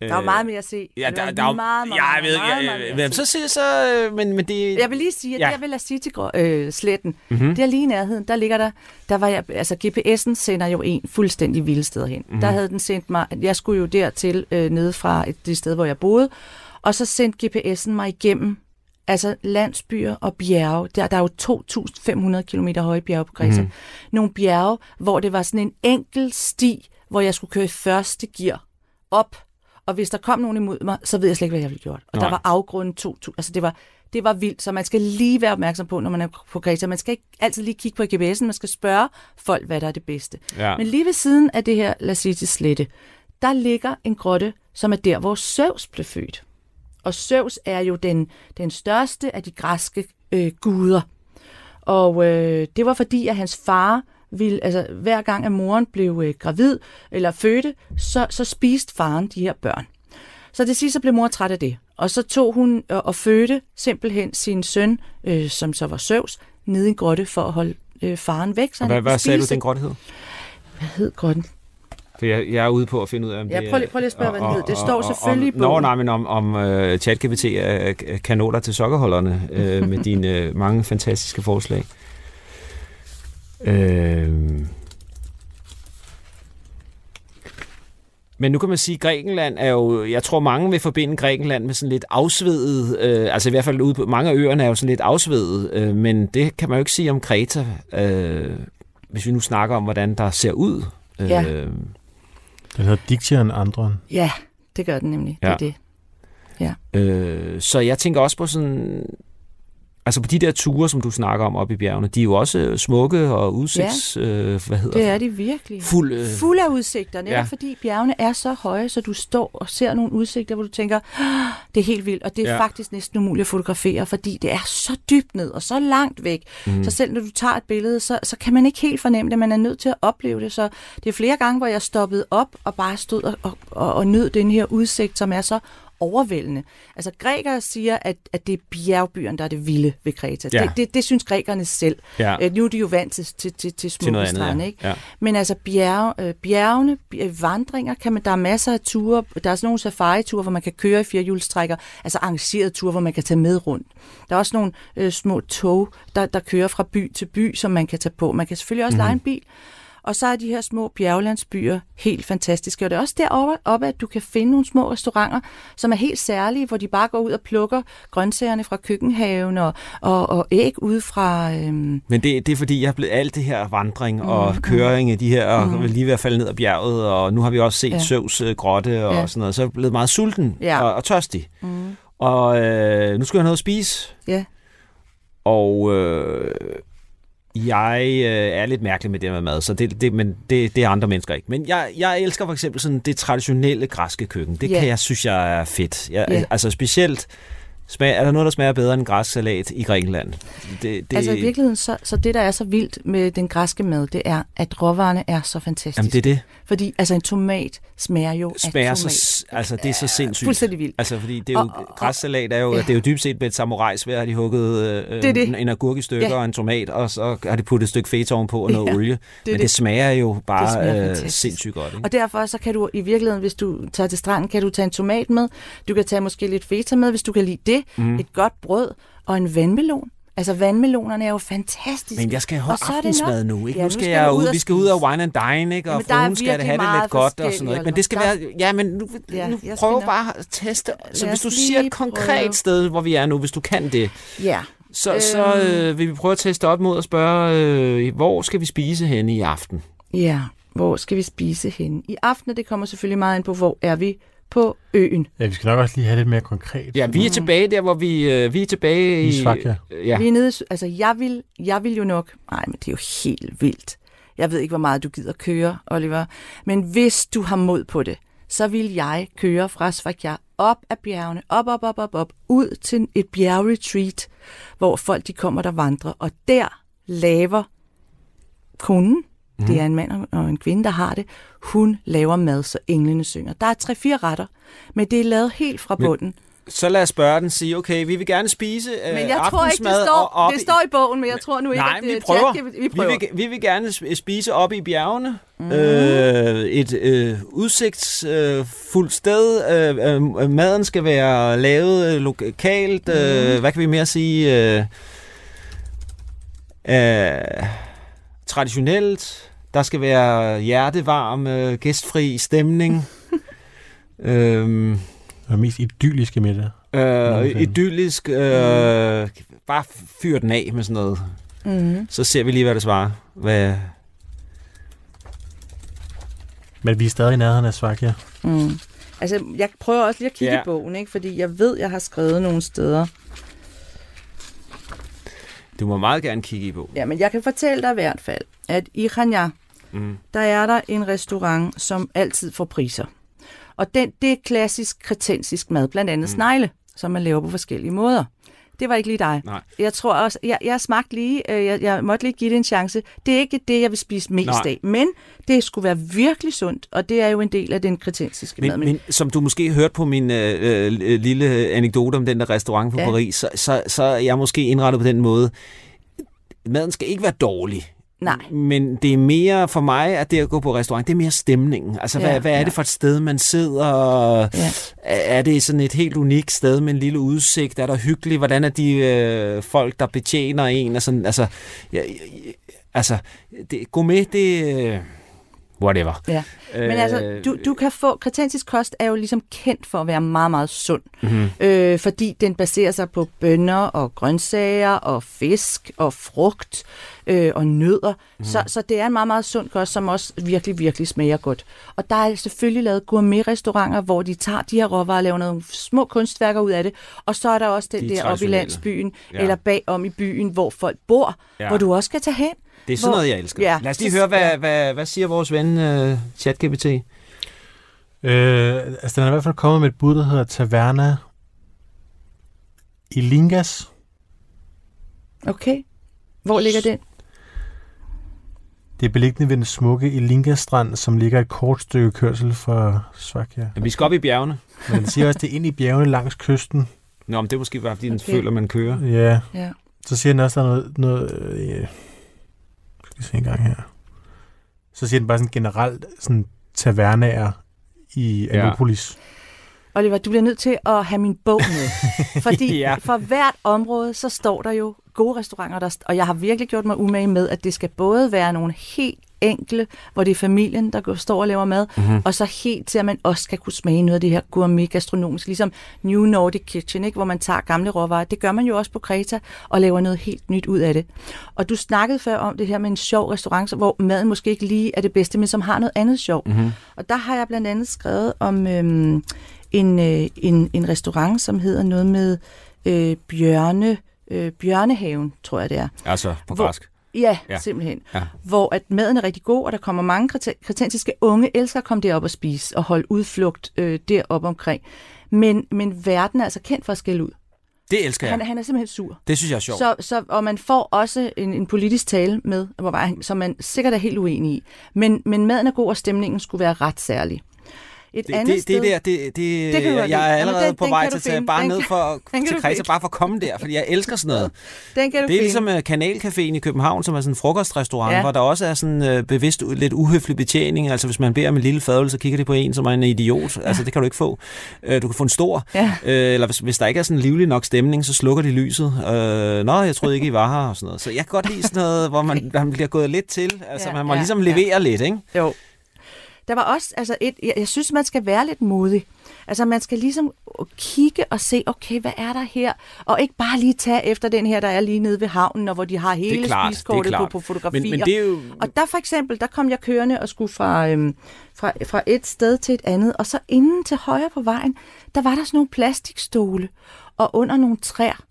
Der er jo meget mere at se. Ja, Der der, er meget, meget, ja, jeg meget, ved, jeg, mere jeg, at så siger så, øh, men, men det... Jeg vil lige sige, at Ja. ja. der ved La City øh, sletten, Mhm. mm-hmm. der lige i nærheden, der ligger der, der var jeg, altså GPS'en sender jo en fuldstændig vilde steder hen. Mhm. Mm-hmm. Der havde den sendt mig, jeg skulle jo dertil øh, nede fra et, det sted, hvor jeg boede, og så sendte GPS'en mig igennem altså landsbyer og bjerge. Der, der er jo 2.500 km høje bjerge på Kreta. Mm-hmm. Nogle bjerge, hvor det var sådan en enkel sti, hvor jeg skulle køre i første gear op. Og hvis der kom nogen imod mig, så ved jeg slet ikke, hvad jeg ville gjort. Og Nej. der var afgrunden 2.000. Altså det var, det var vildt, så man skal lige være opmærksom på, når man er på Kreta. Man skal ikke altid lige kigge på GPS'en, man skal spørge folk, hvad der er det bedste. Ja. Men lige ved siden af det her La City slette, der ligger en grotte, som er der, hvor Zeus blev født. Og Zeus er jo den, den største af de græske øh, guder. Og øh, det var fordi, at hans far ville, altså hver gang, at moren blev øh, gravid eller fødte, så, så spiste faren de her børn. Så det sidste så blev mor træt af det. Og så tog hun øh, og fødte simpelthen sin søn, øh, som så var Zeus, nede i en grotte for at holde øh, faren væk. Så hvad, hvad sagde du, den grotte hed? Hvad hed grotten? For jeg, jeg er ude på at finde ud af, om Ja, det prøv lige- prøv lige at spørge, hvad den hed. Det står selvfølgelig i om, Nå, bogen. nej, men om, om uh, ChatGPT er er kanoner til sokkerholderne uh, med dine uh, mange fantastiske forslag. Uh, men nu kan man sige, at Grækenland er jo, jeg tror mange vil forbinde Grækenland med sådan lidt afsvedet, øh, altså i hvert fald ude på, mange af øerne er jo sådan lidt afsvedet, øh, men det kan man jo ikke sige om Kreta, øh, hvis vi nu snakker om, hvordan der ser ud. Ja. Den hedder Diction Andron. Ja, det gør den nemlig. Det Ja. er det. Øh, så jeg tænker også på sådan... Altså på de der ture, som du snakker om oppe i bjergene, de er jo også smukke og udsigts... Ja. Øh, hvad hedder Det er de virkelig. Fuld... Øh, Fuld af udsigter, netop Ja. fordi bjergene er så høje, så du står og ser nogle udsigter, hvor du tænker, "Ah, det er helt vildt, og det er Ja. faktisk næsten umuligt at fotografere, fordi det er så dybt ned og så langt væk. Mm. Så selv når du tager et billede, så, så kan man ikke helt fornemme det, man er nødt til at opleve det. Så det er flere gange, hvor jeg stoppede op og bare stod og, og, og, og nød den her udsigt, som er så overvældende. Altså grækere siger, at, at det er bjergbyen, der er det vilde ved Kreta. Ja. Det, det, det synes grækerne selv. Ja. Øh, nu er de jo vant til, til, til, til smukke andet, strande, ja. ikke? Ja. Men altså bjerge, øh, bjergene, øh, vandringer, kan man, der er masser af ture. Der er sådan nogle safari-ture, hvor man kan køre i firehjulstrækker, altså arrangerede ture, hvor man kan tage med rundt. Der er også nogle øh, små tog, der, der kører fra by til by, som man kan tage på. Man kan selvfølgelig også mm. lege en bil. Og så er de her små bjerglandsbyer helt fantastiske. Og det er også deroppe, oppe, at du kan finde nogle små restauranter, som er helt særlige, hvor de bare går ud og plukker grøntsagerne fra køkkenhaven og, og, og æg ud fra... Øhm, Men det, det er fordi, jeg er blevet alt det her vandring og køring af de her, og mm. lige ved at falde ned ad bjerget, og nu har vi også set ja. Ja. Søvs øh, grotte og Ja. sådan noget, så er jeg blevet meget sulten Ja. og, og tørstig. Mm. Og øh, nu skal jeg have noget at spise. ja, Og øh, jeg øh, er lidt mærkelig med det med mad, så det, det, men det, det er andre mennesker ikke. Men jeg, jeg elsker for eksempel sådan det traditionelle græske køkken. Det Ja. kan jeg synes, jeg er fedt. Jeg, Ja. Altså specielt, smag, er der noget, der smager bedre end græssalat i Grækenland? Det, det, Altså i virkeligheden, så, så det, der er så vildt med den græske mad, det er, at råvarerne er så fantastiske. Jamen det er det. Fordi altså en tomat smager jo Smager af så, tomat. s- altså det er så sindssygt. Fuldstændig vildt. Altså, fordi det er jo, Og- og- græssalat er jo, Ja. det er jo dybt set med et samurajsvær, har de hugget øh, Det er det. En, agurk i stykker Ja. og en tomat, og så har de puttet et stykke feta ovenpå og noget Ja, olie. det Men det det. smager jo bare smager øh, sindssygt godt. Ikke? Og derfor så kan du i virkeligheden, hvis du tager til stranden, kan du tage en tomat med. Du kan tage måske lidt feta med, hvis du kan lide det. Mm. Et godt brød og en vandmelon. Altså vandmelonerne er jo fantastiske. Men jeg skal have Og aftensmad nu, ikke? Ja, nu skal, jeg du ud, og vi skal ud og wine and dine, ikke? Og der er fruen skal det have det lidt godt og sådan noget. ikke? Men det skal Oliver. være, ja, men nu, Ja, nu jeg skal prøv bare at teste. Så hvis du siger et konkret prøve. sted, hvor vi er nu, hvis du kan det, Ja. så, så øh, vil vi prøve at teste op mod at spørge, øh, hvor skal vi spise henne i aften? Ja, hvor skal vi spise henne? I aften, det kommer selvfølgelig meget ind på, hvor er vi på øen. Ja, vi skal nok også lige have lidt mere konkret. Ja, vi er tilbage der, hvor vi, øh, vi er tilbage i... I Svakia. Ja. Vi er nede, altså jeg vil, jeg vil jo nok, nej, men det er jo helt vildt. Jeg ved ikke, hvor meget du gider køre, Oliver. Men hvis du har mod på det, så vil jeg køre fra Svakia op af bjergene, op, op, op, op, op, ud til et bjergretreat, hvor folk de kommer, der vandrer. Og der laver konen, mm. det er en mand og- en kvinde, der har det, hun laver mad, så englene synger. Der er tre-fire retter, men det er lavet helt fra Men- bunden. Så lad os spørge den sige, okay, vi vil gerne spise øh, Men jeg tror ikke, det står, op det står i bogen, men jeg tror nu ikke, Nej, at vi det er prøver. chat- Vi, Vi prøver. vil, vi vil gerne sp- spise op i bjergene. Mhm. Mm. Øh, et øh, udsigtsfuldt øh, sted. Øh, øh, maden skal være lavet øh, lokalt. Mhm. Øh, hvad kan vi mere sige? Øh, øh, traditionelt. Der skal være hjertevarm, øh, gæstfri stemning. øhm, Og mest idylliske middag. øh, idyllisk. Øh, bare fyr den af med sådan noget. Mm-hmm. Så ser vi lige, hvad det svarer. Hvad, Men vi er stadig i nærheden af Svakia. Mm. Altså, jeg prøver også lige at kigge ja. i bogen, ikke? fordi jeg ved, jeg har skrevet nogle steder. Du må meget gerne kigge i på. Ja, men jeg kan fortælle dig i hvert fald, at i Khanya, Mm. der er der en restaurant, som altid får priser. Og den, det er klassisk kretensisk mad, blandt andet mm. snegle, som man laver på forskellige måder. Det var ikke lige dig. Nej. Jeg tror også, jeg, jeg smagte lige, øh, jeg, jeg måtte lige give det en chance. Det er ikke det, jeg vil spise mest Nej. af, men det skulle være virkelig sundt, og det er jo en del af den kretensiske mad. Men, men som du måske hørte på min øh, øh, lille anekdote om den der restaurant på. Ja. Paris, så, så, så er jeg måske indrettet på den måde. Maden skal ikke være dårlig. Nej. Men det er mere for mig, at det at gå på restaurant, det er mere stemningen. Altså, ja, hvad, hvad er ja. det for et sted, man sidder? Ja. Er det sådan et helt unikt sted med en lille udsigt? Er der hyggeligt? Hvordan er de øh, folk, der betjener en? Og sådan, altså, ja, altså det, gourmet, det... Øh, whatever. Ja. Men altså, du, du kan få, kretensisk kost er jo ligesom kendt for at være meget, meget sund. Mm-hmm. Øh, fordi den baserer sig på bønner og grøntsager og fisk og frugt øh, og nødder. Mm. Så, så det er en meget, meget sund kost, som også virkelig, virkelig smager godt. Og der er selvfølgelig lavet gourmet-restauranter, hvor de tager de her råvarer og laver nogle små kunstværker ud af det. Og så er der også den De der oppe i landsbyen, Ja. eller bagom i byen, hvor folk bor, ja. hvor du også kan tage hen. Det er sådan Hvor- noget, jeg elsker. Ja, Lad os lige høre, hvad, ja. hvad, hvad siger vores ven uh, ChatGPT? Øh, altså, den er i hvert fald kommet med et bud, der hedder Taverna Ilingas. Okay. Hvor ligger den? Det er beliggende ved den smukke Ilingas strand, som ligger et kort stykke kørsel fra Svakia. Ja, vi skal op i bjergene. Men den siger også, det er ind i bjergene langs kysten. Nå, men det er måske bare, fordi den Okay. føler, man kører. Ja, Ja. så siger den også, der er noget... noget øh, skal se en gang her. Så siger den bare sådan generelt sådan tavernaer i Ja. Oliver, du bliver nødt til at have min bog med. Fordi Ja. ja. for hvert område, så står der jo gode restauranter, der, og jeg har virkelig gjort mig umage med, at det skal både være nogle helt enkle, hvor det er familien, der går, står og laver mad, mm-hmm. og så helt til, at man også skal kunne smage noget af det her gourmet gastronomisk, ligesom New Nordic Kitchen, ikke? hvor man tager gamle råvarer. Det gør man jo også på Kreta, og laver noget helt nyt ud af det. Og du snakkede før om det her med en sjov restaurant, hvor maden måske ikke lige er det bedste, men som har noget andet sjov. Mm-hmm. Og der har jeg blandt andet skrevet om øhm, en, øh, en, en restaurant, som hedder noget med øh, bjørne øh, Bjørnehaven, tror jeg det er. Altså på græsk. Ja, Ja. simpelthen. Ja. Hvor at maden er rigtig god, og der kommer mange kretensiske unge, elsker at komme derop og spise og holde udflugt øh, derop omkring. Men, men verden er altså kendt for at skælde ud. Det elsker jeg. Han, han er simpelthen sur. Det synes jeg er sjovt. Så, så, og man får også en, en politisk tale med, hvor som man sikkert er helt uenig i. Men, men maden er god, og stemningen skulle være ret særlig. Et Det, andet det, sted, det der, det, det, Det lide. jeg er allerede den- på den vej til at tage bare Den ned for, kan til finde. bare for at komme der, fordi jeg elsker sådan noget. den kan du Det er finde. ligesom uh, Kanalcaféen i København, som er sådan en frokostrestaurant, ja. Hvor der også er sådan uh, bevidst lidt uhøflig betjening. Altså hvis man beder om en lille fadøl, så kigger de på en, som er en idiot. Altså det kan du ikke få. Uh, du kan få en stor. Ja. Uh, eller hvis, hvis der ikke er sådan livlig nok stemning, så slukker de lyset. Uh, Nå, jeg troede ikke, I var her og sådan noget. Så jeg kan godt lide sådan noget, hvor man, man bliver gået lidt til. Altså Ja, man må ja, ligesom ja. levere lidt, ikke? Jo. Der var også, altså et, jeg, jeg synes, man skal være lidt modig. Altså man skal ligesom kigge og se, okay, hvad er der her? Og ikke bare lige tage efter den her, der er lige nede ved havnen, og hvor de har hele klart, spiskortet på, på fotografier. Men, men det er jo... Og der for eksempel, der kom jeg kørende og skulle fra, øhm, fra, fra et sted til et andet, og så inden til højre på vejen, der var der sådan nogle plastikstole, og under nogle træer.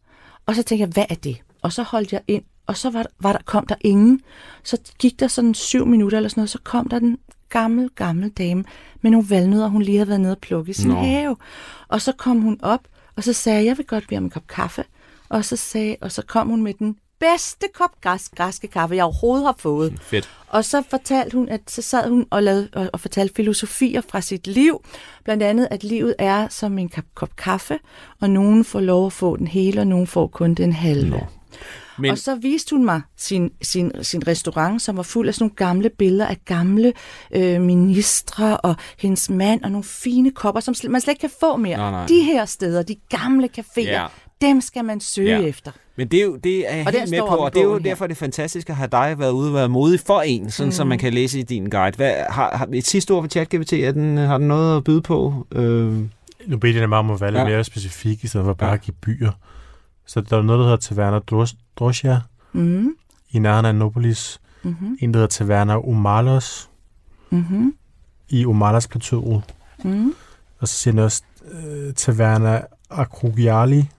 Og så tænkte jeg, hvad er det? Og så holdt jeg ind, og så var der, var der, kom der ingen. Så gik der sådan syv minutter eller sådan noget, så kom der den gammel, gammel dame med nogle valnødder, hun lige havde været nede og plukke i sin Nå. have. Og så kom hun op, og så sagde jeg, jeg vil godt bede om en kop kaffe. Og så, sagde, og så kom hun med den bedste kop græs, græske kaffe, jeg overhovedet har fået. Fedt. Og så fortalte hun, at så sad hun og, lavede, og, og fortalte filosofier fra sit liv. Blandt andet, at livet er som en kop, kop kaffe, og nogen får lov at få den hele, og nogen får kun den halve. Nå. Men- Og så viste hun mig sin, sin, sin restaurant, som var fuld af sådan nogle gamle billeder af gamle øh, ministre og hendes mand, og nogle fine kopper, som man slet ikke kan få mere. Nej, nej. De her steder, de gamle caféer, Ja. dem skal man søge Ja. efter. Men det er, jo, det er jeg Og helt med på, og det er jo her. derfor, det er fantastisk at have dig været ude og være modig for en, sådan mm. Som man kan læse i din guide. Hvad, har, har, et sidste ord for ChatGPT, er den, har den noget at byde på? Øh, Nu beder jeg mig om at være lidt Ja. mere specifik, i stedet for bare Ja. at give byer. Så der er noget, der hedder Taverna Dros- Drosja Mm-hmm. i nærheden af Nopolis. Mm-hmm. En, der hedder Taverna Umalos Mm-hmm. i Umalas-plateauet. Mm-hmm. Og så siger den også øh, Taverna Akrugiali.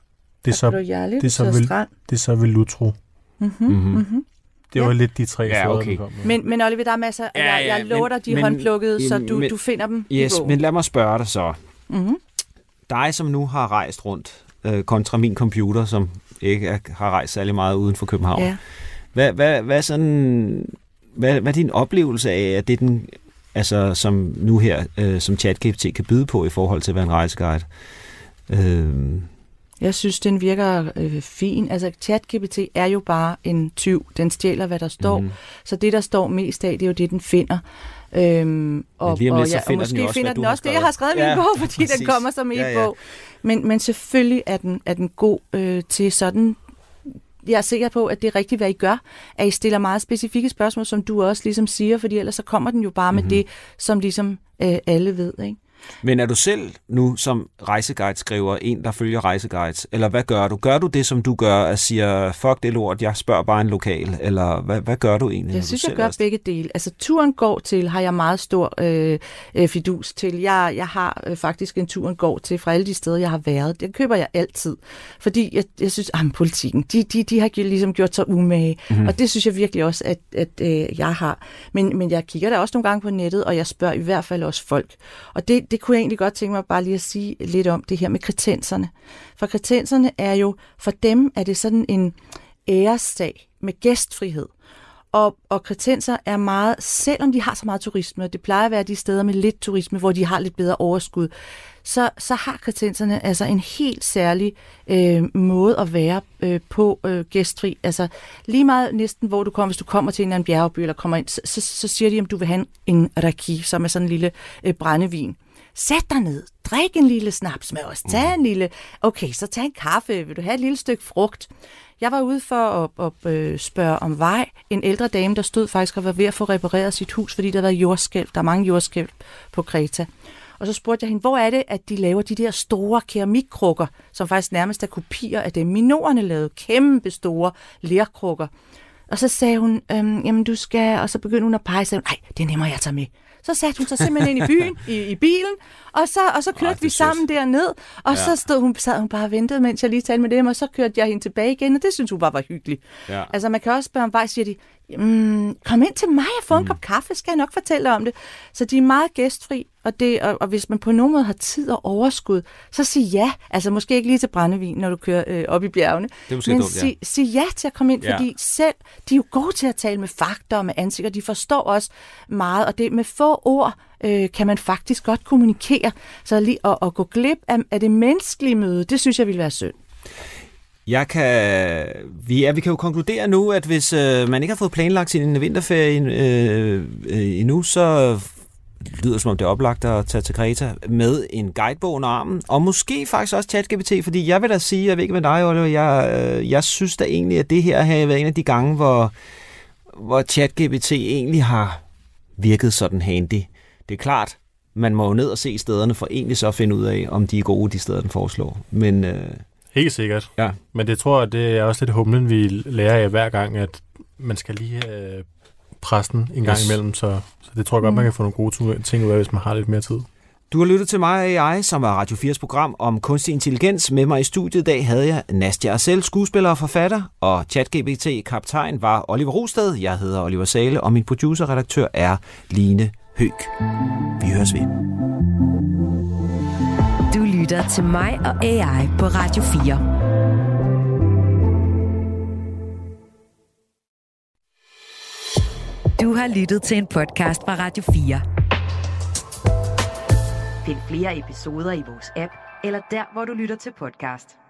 Det er så, det er så vel... det er så ved Lutro. Mm-hmm. Mhm. Mm-hmm. Det var Ja. lidt de tre Ja, okay. med. Men, men Oliver, der er masser. Ja, Ja, jeg, jeg lover dig, de er men- håndplukkede, så du, men- du finder dem yes, men lad mig spørge dig så. Mm-hmm. Dig, som nu har rejst rundt øh, kontra min computer, som ikke er, har rejst særlig meget uden for København. Ja. Hvad, hvad, hvad, sådan, hvad, hvad er din oplevelse af, at det den, altså, som nu her, øh, som ChatGPT kan byde på i forhold til at være en rejseguide? Øh, Jeg synes, den virker øh, fin. Altså, ChatGPT er jo bare en tyv. Den stjæler, hvad der står. Mm. Så det, der står mest af, det er jo det, den finder. Øhm, og, lidt, og, så og måske den også, finder den også det, jeg har skrevet i min Ja, bog, fordi præcis. den kommer som Ja, ja, ja. e-bog. Men, men selvfølgelig er den, er den god øh, til sådan... Jeg er sikker på, at det er rigtigt, hvad I gør, at I stiller meget specifikke spørgsmål, som du også ligesom siger, fordi ellers så kommer den jo bare med Mhm. det, som ligesom øh, alle ved, ikke? Men er du selv nu som rejseguide skriver en, der følger rejseguides? Eller hvad gør du? Gør du det, som du gør, at siger, fuck det lort, jeg spørger bare en lokal? Eller hvad, hvad gør du egentlig? Jeg synes, jeg gør er begge dele. Altså, turen går til, har jeg meget stor øh, øh, fidus til. Jeg, jeg har øh, faktisk en turen går til fra alle de steder, jeg har været. Det køber jeg altid. Fordi jeg, jeg synes, at politikken, de, de, de har ligesom gjort sig umage. Mm. Og det synes jeg virkelig også, at, at øh, jeg har. Men, men jeg kigger da også nogle gange på nettet, og jeg spørger i hvert fald også folk. Og det, det kunne jeg egentlig godt tænke mig bare lige at sige lidt om, det her med kretenserne. For kretenserne er jo, for dem er det sådan en æresdag med gæstfrihed. Og, og kretenser er meget, selvom de har så meget turisme, og det plejer at være de steder med lidt turisme, hvor de har lidt bedre overskud, så, så har kretenserne altså en helt særlig øh, måde at være øh, på øh, gæstfri. Altså lige meget næsten, hvor du kommer, hvis du kommer til en eller anden bjergby, eller kommer ind, så, så, så siger de, om du vil have en, en raki, som er sådan en lille øh, brændevin. Sæt dig ned, drik en lille snaps med os, tag en lille, okay, så tag en kaffe, vil du have et lille stykke frugt? Jeg var ude for at, at øh, spørge om vej. En ældre dame, der stod faktisk og var ved at få repareret sit hus, fordi der var jordskælv. Der er mange jordskælv på Kreta. Og så spurgte jeg hende, hvor er det, at de laver de der store keramikkrukker, som faktisk nærmest er kopier af dem, minorerne lavede. Kæmpe store lerkrukker. Og så sagde hun, øhm, jamen du skal, og så begyndte hun at pege, så nej, det er nemmere, jeg tager med. Så satte hun sig simpelthen ind i byen, i, i bilen, og så, og så kørte Ej, vi sammen derned, og Ja. så stod hun, sad hun bare og ventede, mens jeg lige talte med dem, og så kørte jeg hende tilbage igen, og det synes hun bare var hyggeligt. Ja. Altså man kan også spørge om vej, siger de, mm, kom ind til mig og få en Mm. kop kaffe, skal jeg nok fortælle om det. Så de er meget gæstfri, og, det, og, og hvis man på nogen måde har tid og overskud, så sig ja. Altså måske ikke lige til brændevin, når du kører øh, op i bjergene. Det er men dumt, ja. sig, sig ja til at komme ind, Ja. fordi selv, de er jo gode til at tale med fakta og med ansigter, de forstår også meget, og det med få ord øh, kan man faktisk godt kommunikere. Så lige at, at gå glip af, af det menneskelige møde, det synes jeg ville være synd. Jeg kan, vi, ja, vi kan jo konkludere nu, at hvis øh, man ikke har fået planlagt sin vinterferie øh, øh, endnu, så lyder det som om det er oplagt at tage til Kreta med en guidebog under armen, og måske faktisk også ChatGPT, fordi jeg vil da sige, jeg ved ikke med dig, Oliver, jeg, øh, jeg synes da egentlig, at det her har været en af de gange, hvor, hvor ChatGPT egentlig har virket sådan handy. Det er klart, man må jo ned og se stederne for egentlig så at finde ud af, om de er gode, de steder, den foreslår. Men øh, Helt sikkert. Ja. Men det tror jeg, det er også lidt humlen, vi lærer af hver gang, at man skal lige have præsten en gang Yes. imellem, så, så det tror jeg godt, Mm. man kan få nogle gode ting ud af, hvis man har lidt mere tid. Du har lyttet til mig og AI, som er Radio 4's program om kunstig intelligens. Med mig i studiet i dag havde jeg Nastia Arcel, skuespiller og forfatter, og ChatGPT-kaptajn var Oliver Rosted. Jeg hedder Oliver Sale, og min producer-redaktør er Line Høg. Vi høres ved. Lytter til mig og AI på Radio 4. Du har lyttet til en podcast fra Radio 4. Find flere episoder i vores app, eller der, hvor du lytter til podcast.